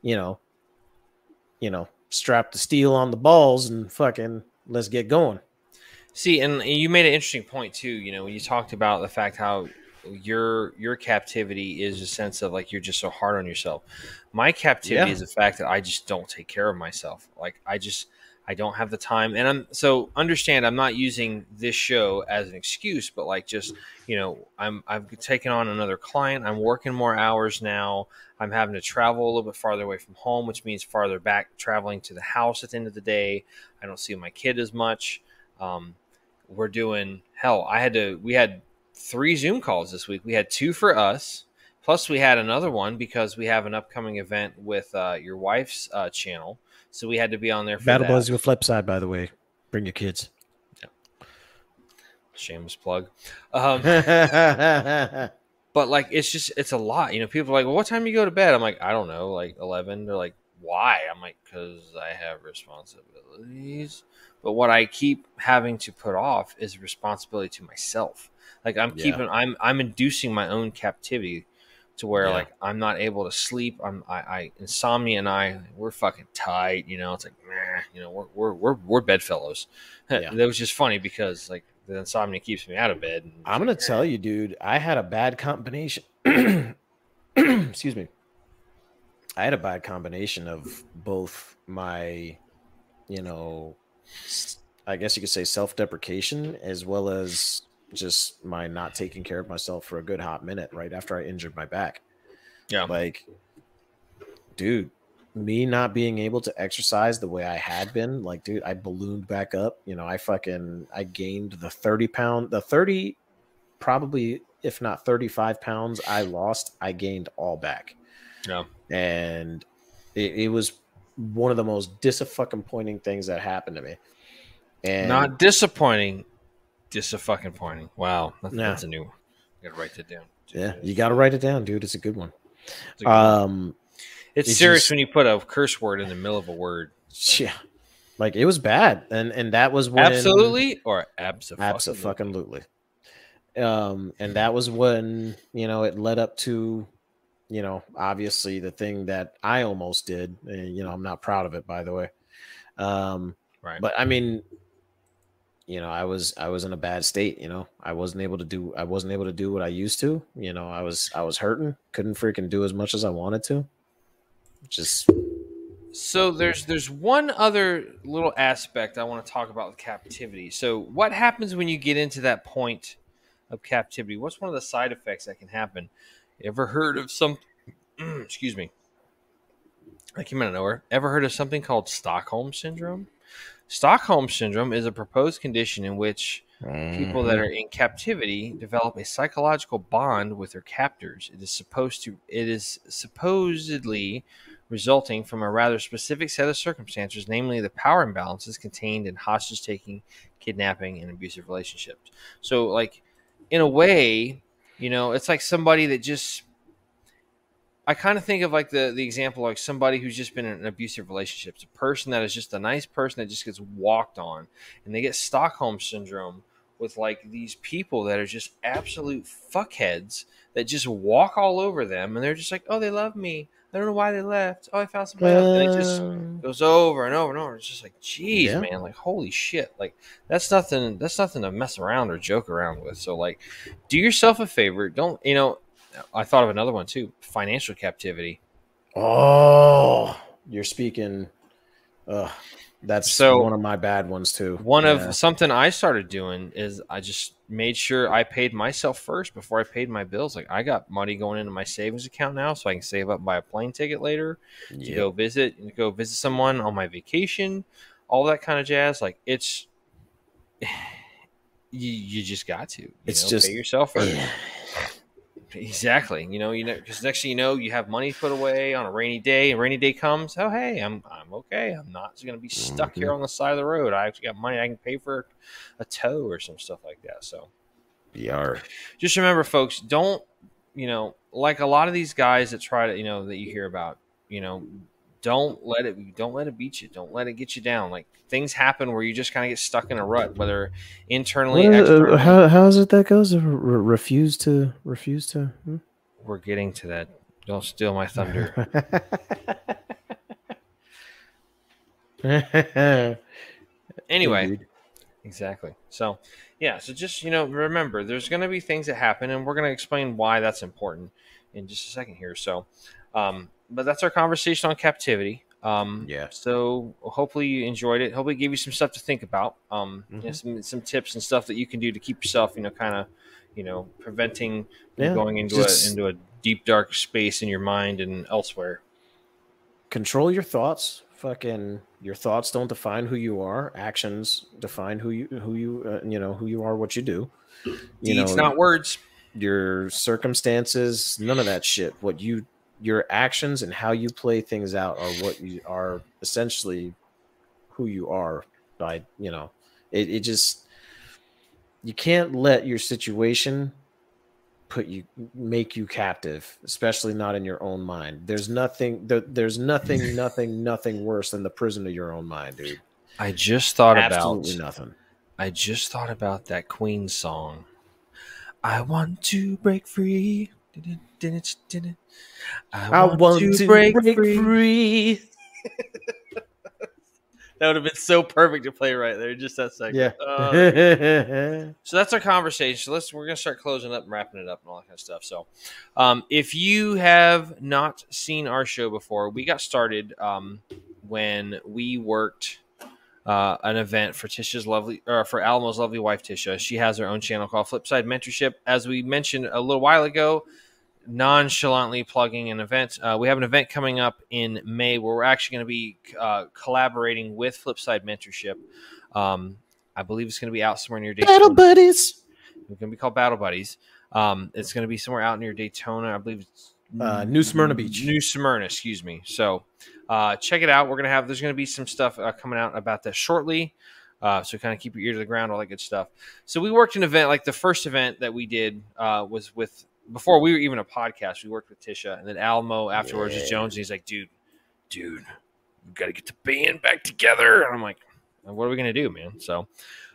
you know, you know, strap the steel on the balls and fucking let's get going. See, and you made an interesting point too. You know, when you talked about the fact how your your captivity is a sense of like you're just so hard on yourself. My captivity yeah. is the fact that I just don't take care of myself. Like I just I don't have the time. And I'm so understand I'm not using this show as an excuse, but like just, you know, I'm I've taken on another client. I'm working more hours now. I'm having to travel a little bit farther away from home, which means farther back traveling to the house at the end of the day. I don't see my kid as much. Um, we're doing hell. I had to we had three Zoom calls this week. We had two for us. Plus, we had another one because we have an upcoming event with uh, your wife's uh, channel so we had to be on there. for Battle Buzz with flip side, by the way. Bring your kids. Yeah. Shameless plug. Um, but like, it's just it's a lot. You know, people are like, "Well, what time you go to bed?" I'm like, "I don't know, like 11." They're like, "Why?" I'm like, "Cause I have responsibilities." But what I keep having to put off is responsibility to myself. Like I'm keeping. I'm I'm inducing my own captivity to where yeah. like I'm not able to sleep. I'm I, I, insomnia and I we're fucking tight. You know, it's like meh, you know we're we're we're, we're bedfellows. Yeah. that was just funny because like the insomnia keeps me out of bed. I'm gonna like, tell you, dude. I had a bad combination. Excuse me. I had a bad combination of both my, you know, I guess you could say self deprecation as well as just my not taking care of myself for a good hot minute right after I injured my back. Yeah. Like, dude, me not being able to exercise the way I had been, like, dude, I ballooned back up. You know, I fucking I gained the 30 pound, the 30, probably if not 35 pounds I lost, I gained all back. Yeah. And it, it was one of the most disappointing things that happened to me. And not disappointing, just a fucking pointing. Wow, that's, yeah. that's a new. One. I gotta write that down. Yeah, you gotta write it down, dude. It's a good one. A good um, one. it's, it's serious just, when you put a curse word in the middle of a word. Yeah, like it was bad, and and that was when absolutely or absolutely absolutely. Um, and that was when you know it led up to, you know, obviously the thing that I almost did. And, you know, I'm not proud of it, by the way. Um, right. But I mean, you know, I was I was in a bad state, you know. I wasn't able to do I wasn't able to do what I used to. You know, I was I was hurting, couldn't freaking do as much as I wanted to. Just so there's there's one other little aspect I want to talk about with captivity. So what happens when you get into that point of captivity? What's one of the side effects that can happen? Ever heard of some excuse me. I came out of nowhere. Ever heard of something called Stockholm syndrome? Stockholm syndrome is a proposed condition in which mm-hmm. people that mm-hmm. are in captivity develop a psychological bond with their captors. It is supposed to it is supposedly resulting from a rather specific set of circumstances, namely the power imbalances contained in hostage taking, kidnapping, and abusive relationships. So like in a way, you know, it's like somebody that just I kind of think of like the the example like somebody who's just been in an abusive relationship. It's a person that is just a nice person that just gets walked on, and they get Stockholm syndrome with like these people that are just absolute fuckheads that just walk all over them, and they're just like, oh, they love me. I don't know why they left. Oh, I found somebody else. And it just goes over and over and over. It's just like, geez, yeah. man, like holy shit. Like that's nothing that's nothing to mess around or joke around with. So like do yourself a favor. Don't you know, I thought of another one too: financial captivity. Oh, you're speaking. Uh, that's so one of my bad ones too. One yeah. of something I started doing is I just made sure I paid myself first before I paid my bills. Like I got money going into my savings account now, so I can save up buy a plane ticket later yep. to go visit go visit someone on my vacation, all that kind of jazz. Like it's you, you just got to. It's know, just pay yourself first. Exactly. You know, you know, because next thing you know, you have money put away on a rainy day, and rainy day comes. Oh, hey, I'm I'm okay. I'm not going to be stuck Mm-hmm. here on the side of the road. I actually got money. I can pay for a tow or some stuff like that. So Yar. just remember, folks, don't you know, like a lot of these guys that try to, you know, that you hear about, you know, don't let it don't let it beat you. Don't let it get you down. Like things happen where you just kind of get stuck in a rut, whether internally, uh, externally. how how is it that goes? Re- refuse to refuse to. hmm? We're getting to that. Don't steal my thunder. anyway, exactly. So, yeah. So just you know, remember, there's going to be things that happen, and we're going to explain why that's important in just a second here. So, um, but that's our conversation on captivity. Um, Yeah. So hopefully you enjoyed it. Hopefully it gave you some stuff to think about. Um, you know, Mhm. some some tips and stuff that you can do to keep yourself, you know, kind of, you know, preventing Yeah, going into just- a into a deep dark space in your mind and elsewhere. control your thoughts. Fucking your thoughts don't define who you are. Actions define who you who you uh, you know who you are. What you do. You Deeds, know, not words. your circumstances, none of that shit. What you your actions and how you play things out are what you are essentially who you are by you know it, it just you can't let your situation put you make you captive especially not in your own mind there's nothing there, there's nothing nothing nothing worse than the prison of your own mind dude I just thought absolutely about nothing I just thought about that Queen song. I want to break free. I want, to, break, free. That would have been so perfect to play right there, just that second. yeah Uh, so that's our conversation. So let's we're gonna start closing up and wrapping it up and all that kind of stuff. So, um, if you have not seen our show before, we got started um, when we worked uh, an event for Tisha's lovely or for Alamo's lovely wife Tisha. She has her own channel called Flipside Mentorship. As we mentioned a little while ago, nonchalantly plugging an event. Uh, we have an event coming up in May where we're actually going to be uh, collaborating with Flipside Mentorship. Um, I believe it's going to be out somewhere near Daytona. battle buddies It's going to be called Battle Buddies. Um, it's going to be somewhere out near Daytona. I believe it's Uh, New Smyrna Beach. New Smyrna, excuse me. So uh, check it out. We're going to have, there's going to be some stuff uh, coming out about that shortly. Uh, so kind of keep your ear to the ground, all that good stuff. So we worked an event, like the first event that we did uh, was with, before we were even a podcast, we worked with Tisha and then Alamo afterwards is Yeah. Jones. And he's like, dude, dude, we got to get the band back together. And I'm like, what are we going to do, man? So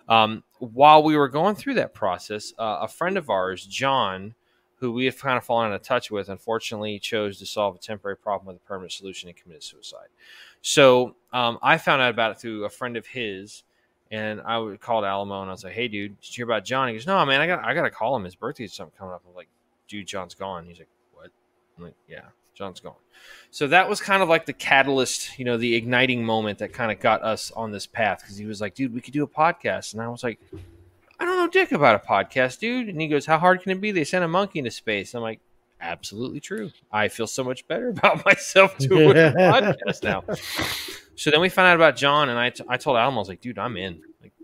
um, while we were going through that process, uh, a friend of ours, John, who we have kind of fallen out of touch with, unfortunately chose to solve a temporary problem with a permanent solution and committed suicide. So um, I found out about it through a friend of his, and I called Alamo and I was like, "Hey, dude, did you hear about John?" He goes, "No, man, I got I got to call him. His birthday's something coming up." I'm like, "Dude, John's gone." He's like, "What?" I'm like, "Yeah, John's gone." So that was kind of like the catalyst, you know, the igniting moment that kind of got us on this path because he was like, "Dude, we could do a podcast," and I was like, I don't know dick about a podcast, dude. And he goes, How hard can it be? They sent a monkey into space. I'm like, Absolutely true. I feel so much better about myself doing a podcast now. So then we found out about John, and I, t- I told Alamo, I was like, dude, I'm in.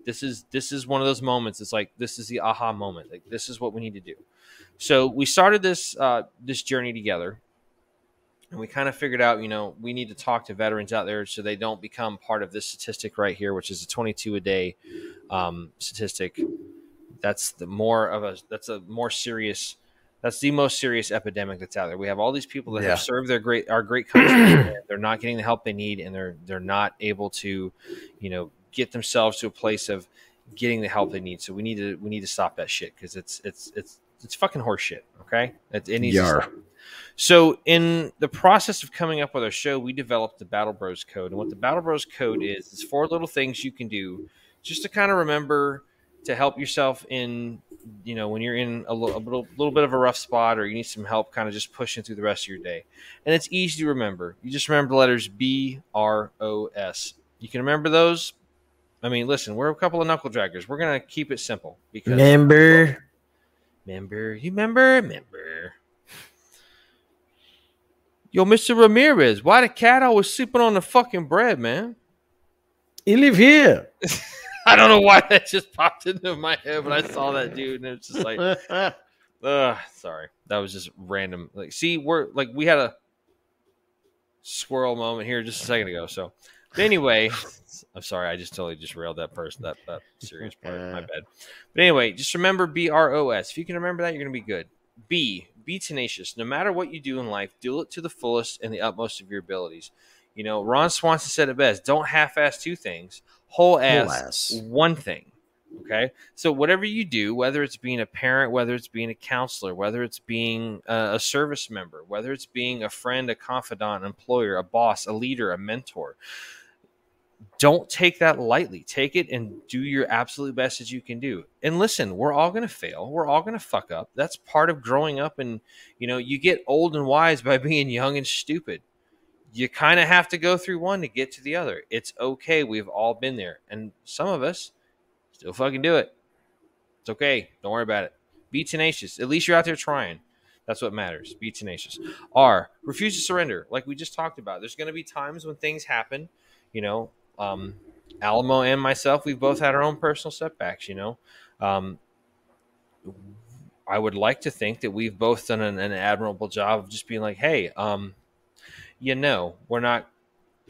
This is this is one of those moments. It's like this is the aha moment. Like this is what we need to do. So we started this uh, this journey together, and we kind of figured out, you know, we need to talk to veterans out there so they don't become part of this statistic right here, which is a 22 a day um, statistic. That's the more of a that's a more serious. That's the most serious epidemic that's out there. We have all these people that Yeah. have served their great our great country. they're not getting the help they need, and they're they're not able to, you know, get themselves to a place of getting the help they need. So we need to we need to stop that shit because it's it's it's it's fucking horse shit. Okay, it, it needs to stop. So, in the process of coming up with our show, we developed the Battle Bros Code. And what the Battle Bros Code is, is four little things you can do just to kind of remember to help yourself in, you know, when you're in a little, a little, little bit of a rough spot or you need some help kind of just pushing through the rest of your day. And it's easy to remember. You just remember the letters B, R, O, S. You can remember those. I mean, listen, we're a couple of knuckle draggers. We're going to keep it simple because. Remember, Member, you remember? Member. Yo, Mr. Ramirez, why the cat always sleeping on the fucking bread, man? he live here. I don't know why that just popped into my head, but I saw that dude, and it's just like, Uh, sorry, that was just random. Like, see, we're like we had a squirrel moment here just a second ago. So, but anyway, I'm sorry, I just totally just railed that person that that serious part. My bad. But anyway, just remember B R O S. If you can remember that, you're gonna be good. B be tenacious. No matter what you do in life, do it to the fullest and the utmost of your abilities. You know, Ron Swanson said it best: "Don't half-ass two things, whole ass, ass. one thing." Okay, so whatever you do, whether it's being a parent, whether it's being a counselor, whether it's being a, service member, whether it's being a friend, a confidant, employer, a boss, a leader, a mentor, don't take that lightly. Take it and do your absolute best as you can do. And listen, we're all going to fail. We're all going to fuck up. That's part of growing up. And, you know, you get old and wise by being young and stupid. You kind of have to go through one to get to the other. It's okay. We've all been there. And some of us still fucking do it. It's okay. Don't worry about it. Be tenacious. At least you're out there trying. That's what matters. Be tenacious. R, refuse to surrender. Like we just talked about. There's going to be times when things happen, you know, um, Alamo and myself, we've both had our own personal setbacks. You know, um, I would like to think that we've both done an, an admirable job of just being like, "Hey, um, you know, we're not.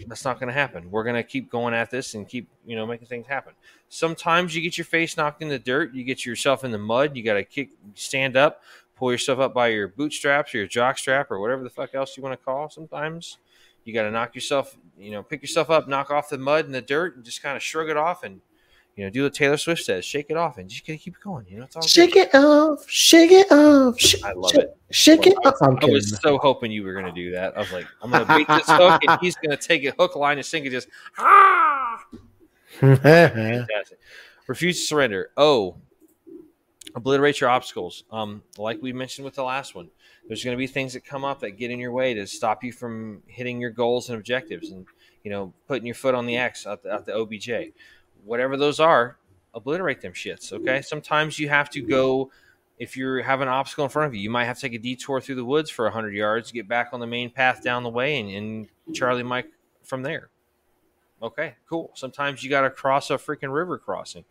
That's not going to happen. We're going to keep going at this and keep, you know, making things happen. Sometimes you get your face knocked in the dirt, you get yourself in the mud, you got to kick, stand up, pull yourself up by your bootstraps or your jock strap or whatever the fuck else you want to call. Sometimes you got to knock yourself, you know, pick yourself up, knock off the mud and the dirt, and just kind of shrug it off, and you know, do what Taylor Swift says, shake it off, and just keep going. You know, it's all Shake good. it off, shake it off. Sh- I love sh- it. Shake it I off. I'm I was so hoping you were gonna do that. I was like, I'm gonna bait this hook, and he's gonna take a hook, line, and sinker. Just ah, fantastic. Refuse to surrender. Oh, obliterate your obstacles. Um, like we mentioned with the last one, there's going to be things that come up that get in your way to stop you from hitting your goals and objectives, and you know, putting your foot on the X at the, at the OBJ, whatever those are. Obliterate them shits. Okay. Mm. Sometimes you have to go. If you have an obstacle in front of you, you might have to take a detour through the woods for 100 yards, get back on the main path down the way, and, and Charlie Mike from there. Okay, cool. Sometimes you got to cross a freaking river crossing.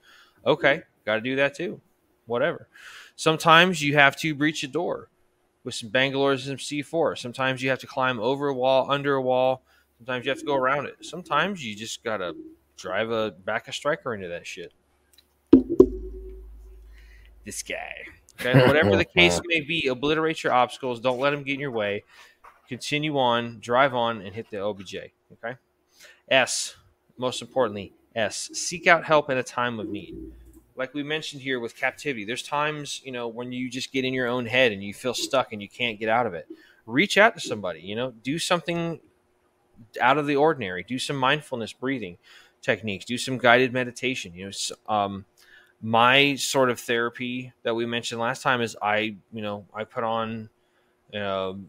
Okay, got to do that too. Whatever. Sometimes you have to breach a door with some Bangalores and some C4. Sometimes you have to climb over a wall, under a wall. Sometimes you have to go around it. Sometimes you just got to drive a back a striker into that shit. This guy. Okay, whatever the case may be, obliterate your obstacles. Don't let them get in your way. Continue on, drive on, and hit the OBJ. Okay. S, most importantly, S, seek out help in a time of need. Like we mentioned here with captivity, there's times, you know, when you just get in your own head and you feel stuck and you can't get out of it. Reach out to somebody, you know, do something out of the ordinary. Do some mindfulness breathing techniques, do some guided meditation. You know, um, my sort of therapy that we mentioned last time is I, you know, I put on um,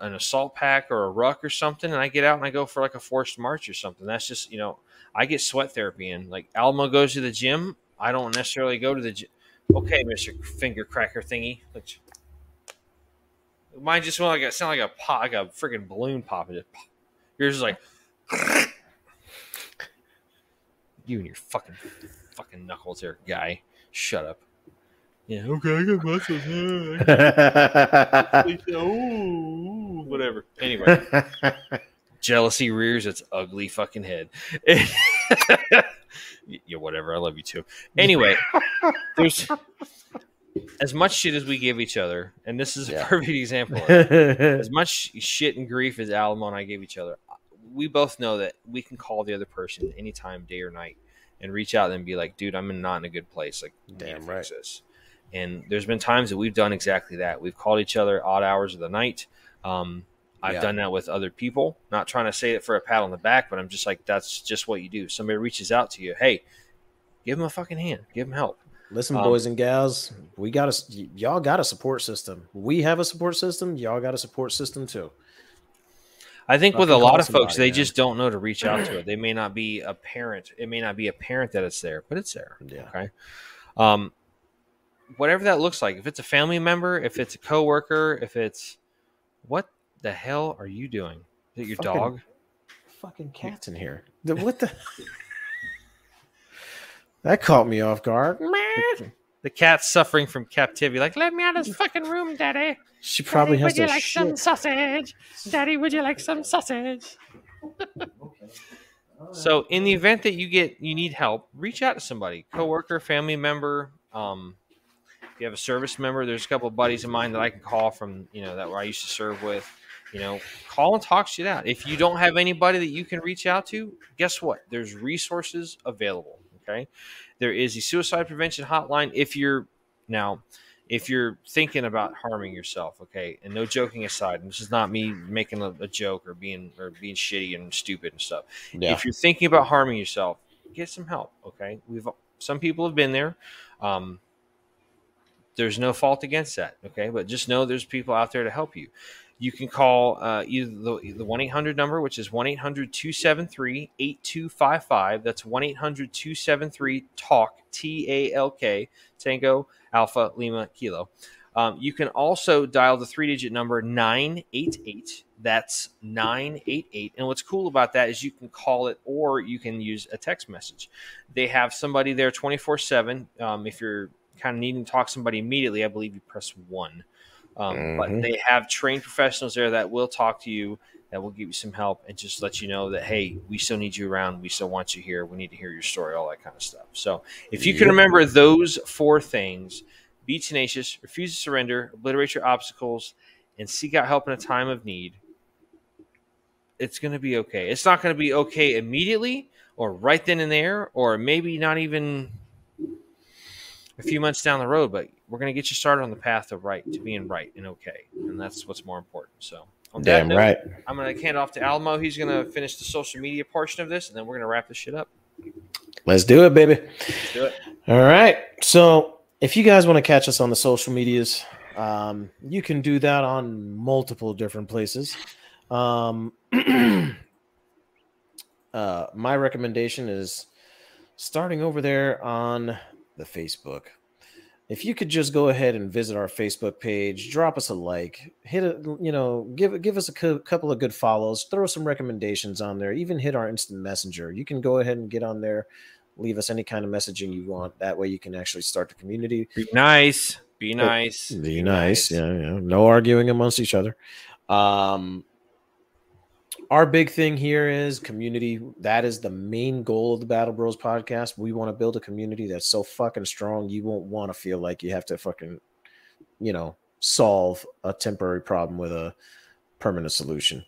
an assault pack or a ruck or something, and I get out and I go for like a forced march or something. That's just, you know, I get sweat therapy in. Like Alamo goes to the gym. I don't necessarily go to the gym. Okay, Mister Finger Cracker thingy. Mine just went like a sound like a pop, like a freaking balloon popping. Yours is like you and your fucking fucking knuckles there, guy. Shut up. Yeah, okay, I got muscles. Yeah, oh, whatever. Anyway, jealousy rears its ugly fucking head. yeah, whatever. I love you too. Anyway, there's as much shit as we give each other, and this is a Yeah. perfect example. Of it. As much shit and grief as Alamo and I gave each other, we both know that we can call the other person anytime, day or night, and reach out and be like, "Dude, I'm in- not in a good place. Like, we need to Damn right. this." And there's been times that we've done exactly that. We've called each other odd hours of the night. Um, I've Yeah. done that with other people. Not trying to say it for a pat on the back, but I'm just like, that's just what you do. Somebody reaches out to you, hey, give them a fucking hand, give them help. Listen, Um, boys and gals, we got a y- y'all got a support system. We have a support system. Y'all got a support system too. I think with a lot of folks, they just don't know to reach out to it. They may not be a parent. It may not be apparent that it's there, but it's there. Yeah. Okay. Um, whatever that looks like. If it's a family member, if it's a coworker, if it's what the hell are you doing? Is it your Fucking- dog? Fucking cats in here. The- what the? that caught me off guard. The cat's suffering from captivity. Like, let me out of this fucking room, Daddy. She probably Daddy, has would you like shit. some sausage? Daddy, would you like some sausage? So, in the event that you get you need help, reach out to somebody, coworker, family member. Um, if you have a service member, there's a couple of buddies of mine that I can call from you know that where I used to serve with. You know, call and talk shit out. If you don't have anybody that you can reach out to, guess what? There's resources available. Okay, there is a suicide prevention hotline. If you're now, if you're thinking about harming yourself, okay, and no joking aside, and this is not me making a, a joke or being or being shitty and stupid and stuff. Yeah. If you're thinking about harming yourself, get some help. Okay, we've some people have been there. Um, there's no fault against that. Okay, but just know there's people out there to help you. You can call uh, either the the one eight hundred number, which is 1-800-273-8255. That's 1-800-273 talk T A L K Tango Alpha Lima Kilo. Um, you can also dial the three digit number 988. That's 988. And what's cool about that is you can call it or you can use a text message. They have somebody there 24 7. Um, if you're kind of needing to talk to somebody immediately, I believe you press one. Um, But Mhm. they have trained professionals there that will talk to you, that will give you some help, and just let you know that, hey, we still need you around. We still want you here. We need to hear your story, all that kind of stuff. So if you can remember those four things, be tenacious, refuse to surrender, obliterate your obstacles, and seek out help in a time of need. It's going to be okay. It's not going to be okay immediately or right then and there, or maybe not even a few months down the road, but we're going to get you started on the path of right to being right and okay. And that's what's more important. So, on that Damn note, right. I'm going to hand off to Alamo. He's going to finish the social media portion of this, and then we're going to wrap this shit up. Let's do it, baby. Let's do it. All right. So if you guys want to catch us on the social medias, um, you can do that on multiple different places. Um, uh, my recommendation is starting over there on the Facebook. If you could just go ahead and visit our Facebook page, drop us a like, hit a you know, give give us a cou- couple of good follows, throw some recommendations on there, even hit our instant messenger. You can go ahead and get on there, leave us any kind of messaging you want. That way, you can actually start the community. Be nice. Be nice. Be nice. Yeah, yeah. No arguing amongst each other. Um, our big thing here is community. That is the main goal of the Battle Bros podcast. We want to build a community that's so fucking strong you won't want to feel like you have to fucking, you know, solve a temporary problem with a permanent solution.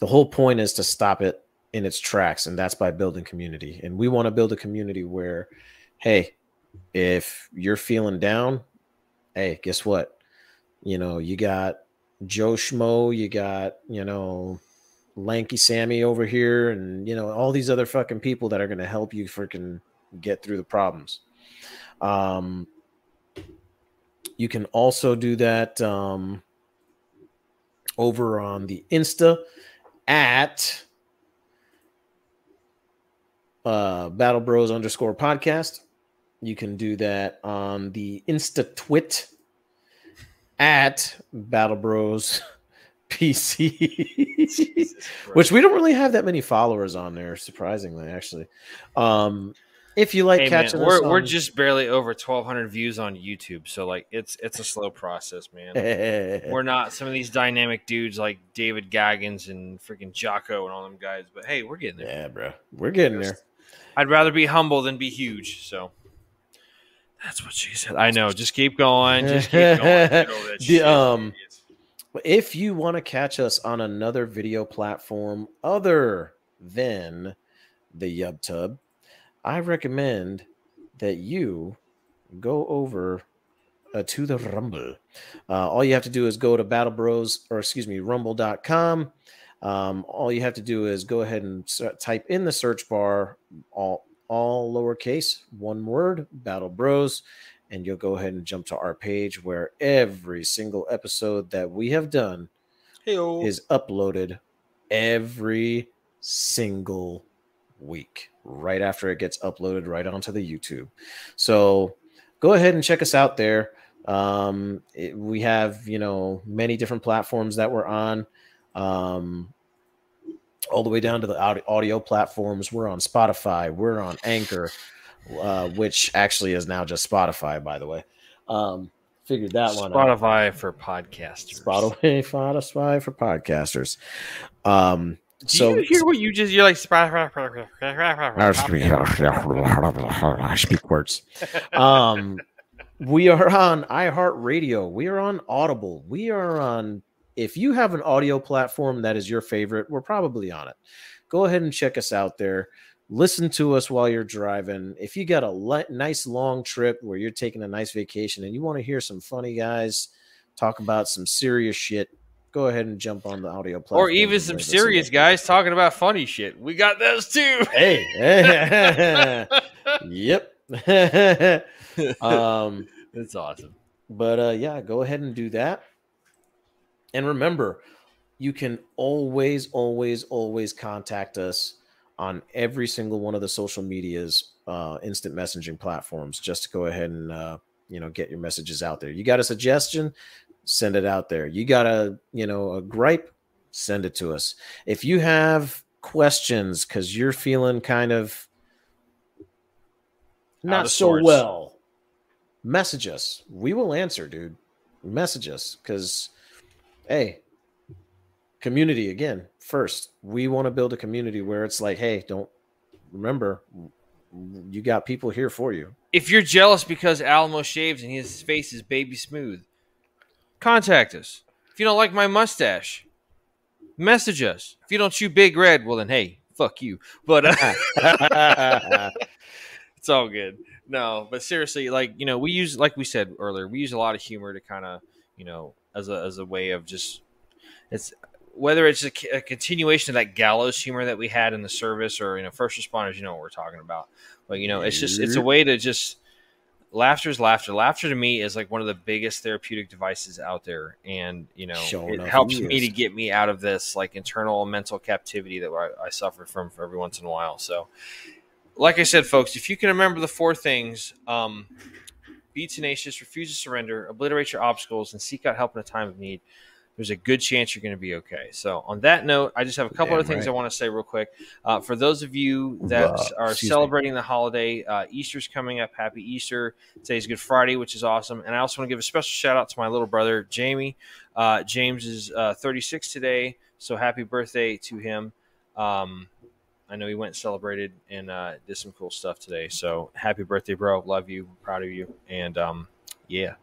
The whole point is to stop it in its tracks, and that's by building community. And we want to build a community where, hey, if you're feeling down, hey, guess what? You know, you got Joe Schmo, you got, you know, Lanky Sammy over here, and you know, all these other fucking people that are gonna help you freaking get through the problems. Um you can also do that um over on the Insta at uh Battle Bros underscore podcast. You can do that on the Insta Twit at Battle Bros PC, which we don't really have that many followers on there, surprisingly, actually. Um, if you like Hey, man, catching we're, us, we're just barely over 1,200 views on YouTube, so like it's it's a slow process, man. we're not some of these dynamic dudes like David Goggins and freaking Jocko and all them guys, but hey, we're getting there. yeah, bro, we're getting there. I'd rather be humble than be huge. So that's what she said. I know. Just keep going. Just keep going. Get over that The, um. If you want to catch us on another video platform other than the YubTub, I recommend that you go over uh, to the Rumble. Uh, all you have to do is go to Battle Bros, or excuse me, rumble.com. Um, all you have to do is go ahead and type in the search bar, all, all lowercase, one word, Battle Bros, and you'll go ahead and jump to our page where every single episode that we have done Hey-o. is uploaded every single week right after it gets uploaded right onto the YouTube. So go ahead and check us out there. Um, it- we have, you know, many different platforms that we're on. Um, all the way down to the audio, audio platforms. We're on Spotify. We're on Anchor. Uh, which actually is now just Spotify, by the way. Um, figured that one out. Spotify for podcasters. Spotify, Spotify for podcasters. Um, Do so you hear what you just? You're like Spotify. I speak words. Um, we are on iHeartRadio. We are on Audible. We are on. If you have an audio platform that is your favorite, we're probably on it. Go ahead and check us out there. Listen to us while you're driving. If you got a li- nice long trip where you're taking a nice vacation and you want to hear some funny guys talk about some serious shit, go ahead and jump on the audio platform. Or even some serious guys talking about funny shit. We got those too. Hey. yep. um, That's awesome. but uh, yeah, go ahead and do that. And remember, you can always, always, always contact us on every single one of the social medias, uh, instant messaging platforms, just to go ahead and uh, you know get your messages out there. You got a suggestion, send it out there. You got a you know a gripe, send it to us. If you have questions because you're feeling kind of not so sorts. well, message us. We will answer, dude. Message us because, hey, community again first. We want to build a community where it's like, hey, don't remember, you got people here for you. If you're jealous because Alamo shaves and his face is baby smooth, contact us. If you don't like my mustache, message us. If you don't chew big red, well then hey, fuck you. But uh, it's all good. No, but seriously, like you know, we use like we said earlier, we use a lot of humor to kind of you know as a as a way of just it's whether it's a, a continuation of that gallows humor that we had in the service or you know first responders, you know what we're talking about. But you know, it's just it's a way to just laughter is laughter. Laughter to me is like one of the biggest therapeutic devices out there, and you know, Sure it helps me to get me out of this like internal mental captivity that I, I suffer from for every once in a while. So, like I said, folks, if you can remember the four things. Um, be tenacious, refuse to surrender, obliterate your obstacles, and seek out help in a time of need. There's a good chance you're going to be okay. So, on that note, I just have a couple Damn other things right. I want to say real quick. Uh, for those of you that Uh, are excuse me. celebrating the holiday, uh, Easter's coming up. Happy Easter! Today's Good Friday, which is awesome. And I also want to give a special shout out to my little brother Jamie. Uh, James is uh, 36 today, so happy birthday to him. Um, I know he went and celebrated and uh, did some cool stuff today. So happy birthday, bro! Love you, proud of you, and um, yeah.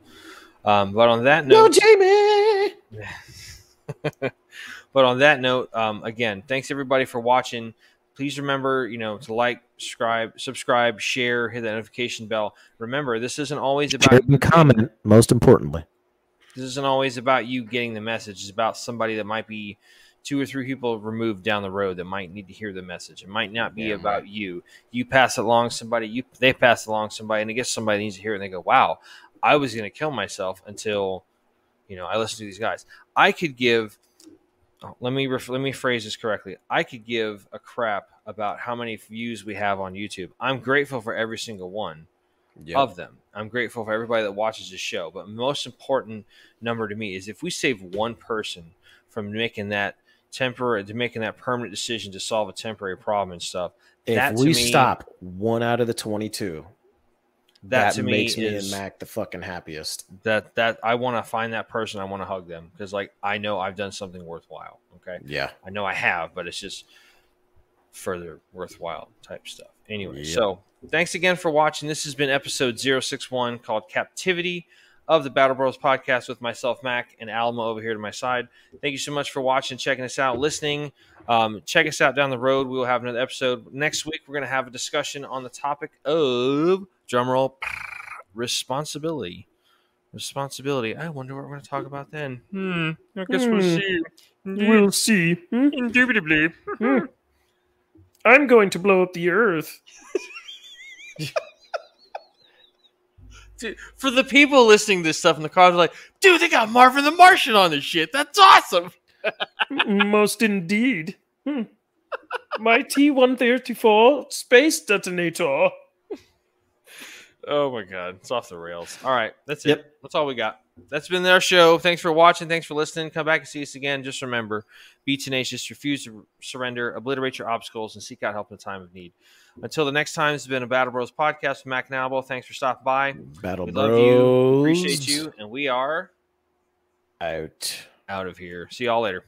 Um, but on that note, no, Jamie. but on that note, um, again, thanks everybody for watching. Please remember, you know, to like, subscribe, subscribe, share, hit the notification bell. Remember, this isn't always about and comment. Most importantly, this isn't always about you getting the message. It's about somebody that might be two or three people removed down the road that might need to hear the message. It might not be Yeah, about right. you. You pass it along somebody, you they pass it along somebody, and I guess somebody needs to hear it and they go, Wow, I was gonna kill myself until you know, I listen to these guys. I could give oh, let me ref, let me phrase this correctly. I could give a crap about how many views we have on YouTube. I'm grateful for every single one of them. I'm grateful for everybody that watches the show. But most important number to me is if we save one person from making that temporary to making that permanent decision to solve a temporary problem and stuff. if we me- stop one out of the twenty-two, That, that, to me makes me is and Mac the fucking happiest. that that I want to find that person. I want to hug them because like I know I've done something worthwhile. Okay, Yeah. I know I have, but it's just further worthwhile type stuff. Anyway, Yep. so thanks again for watching. This has been episode 061 called Captivity of the Battle Bros podcast with myself, Mac, and Alamo over here to my side. Thank you so much for watching, checking us out, listening. Um, check us out down the road. We will have another episode. Next week, we're going to have a discussion on the topic of drumroll responsibility. Responsibility. I wonder what we're going to talk about then. Hmm. I guess we'll Hmm. see. We'll see. Hmm? Indubitably. I'm going to blow up the earth. Dude, for the people listening to this stuff in the car, they're like, dude, they got Marvin the Martian on this shit. That's awesome. Most indeed. Hmm. My T one thirty four space detonator. Oh my god, it's off the rails. All right, that's Yep. it. That's all we got. That's been our show. Thanks for watching. Thanks for listening. Come back and see us again. Just remember, be tenacious, refuse to surrender, obliterate your obstacles, and seek out help in a time of need. Until the next time, it's been a Battle Bros podcast with Mac Nalbo. Thanks for stopping by. Battle We Bros. love you. Appreciate you. And we are Out. out of here. See y'all later.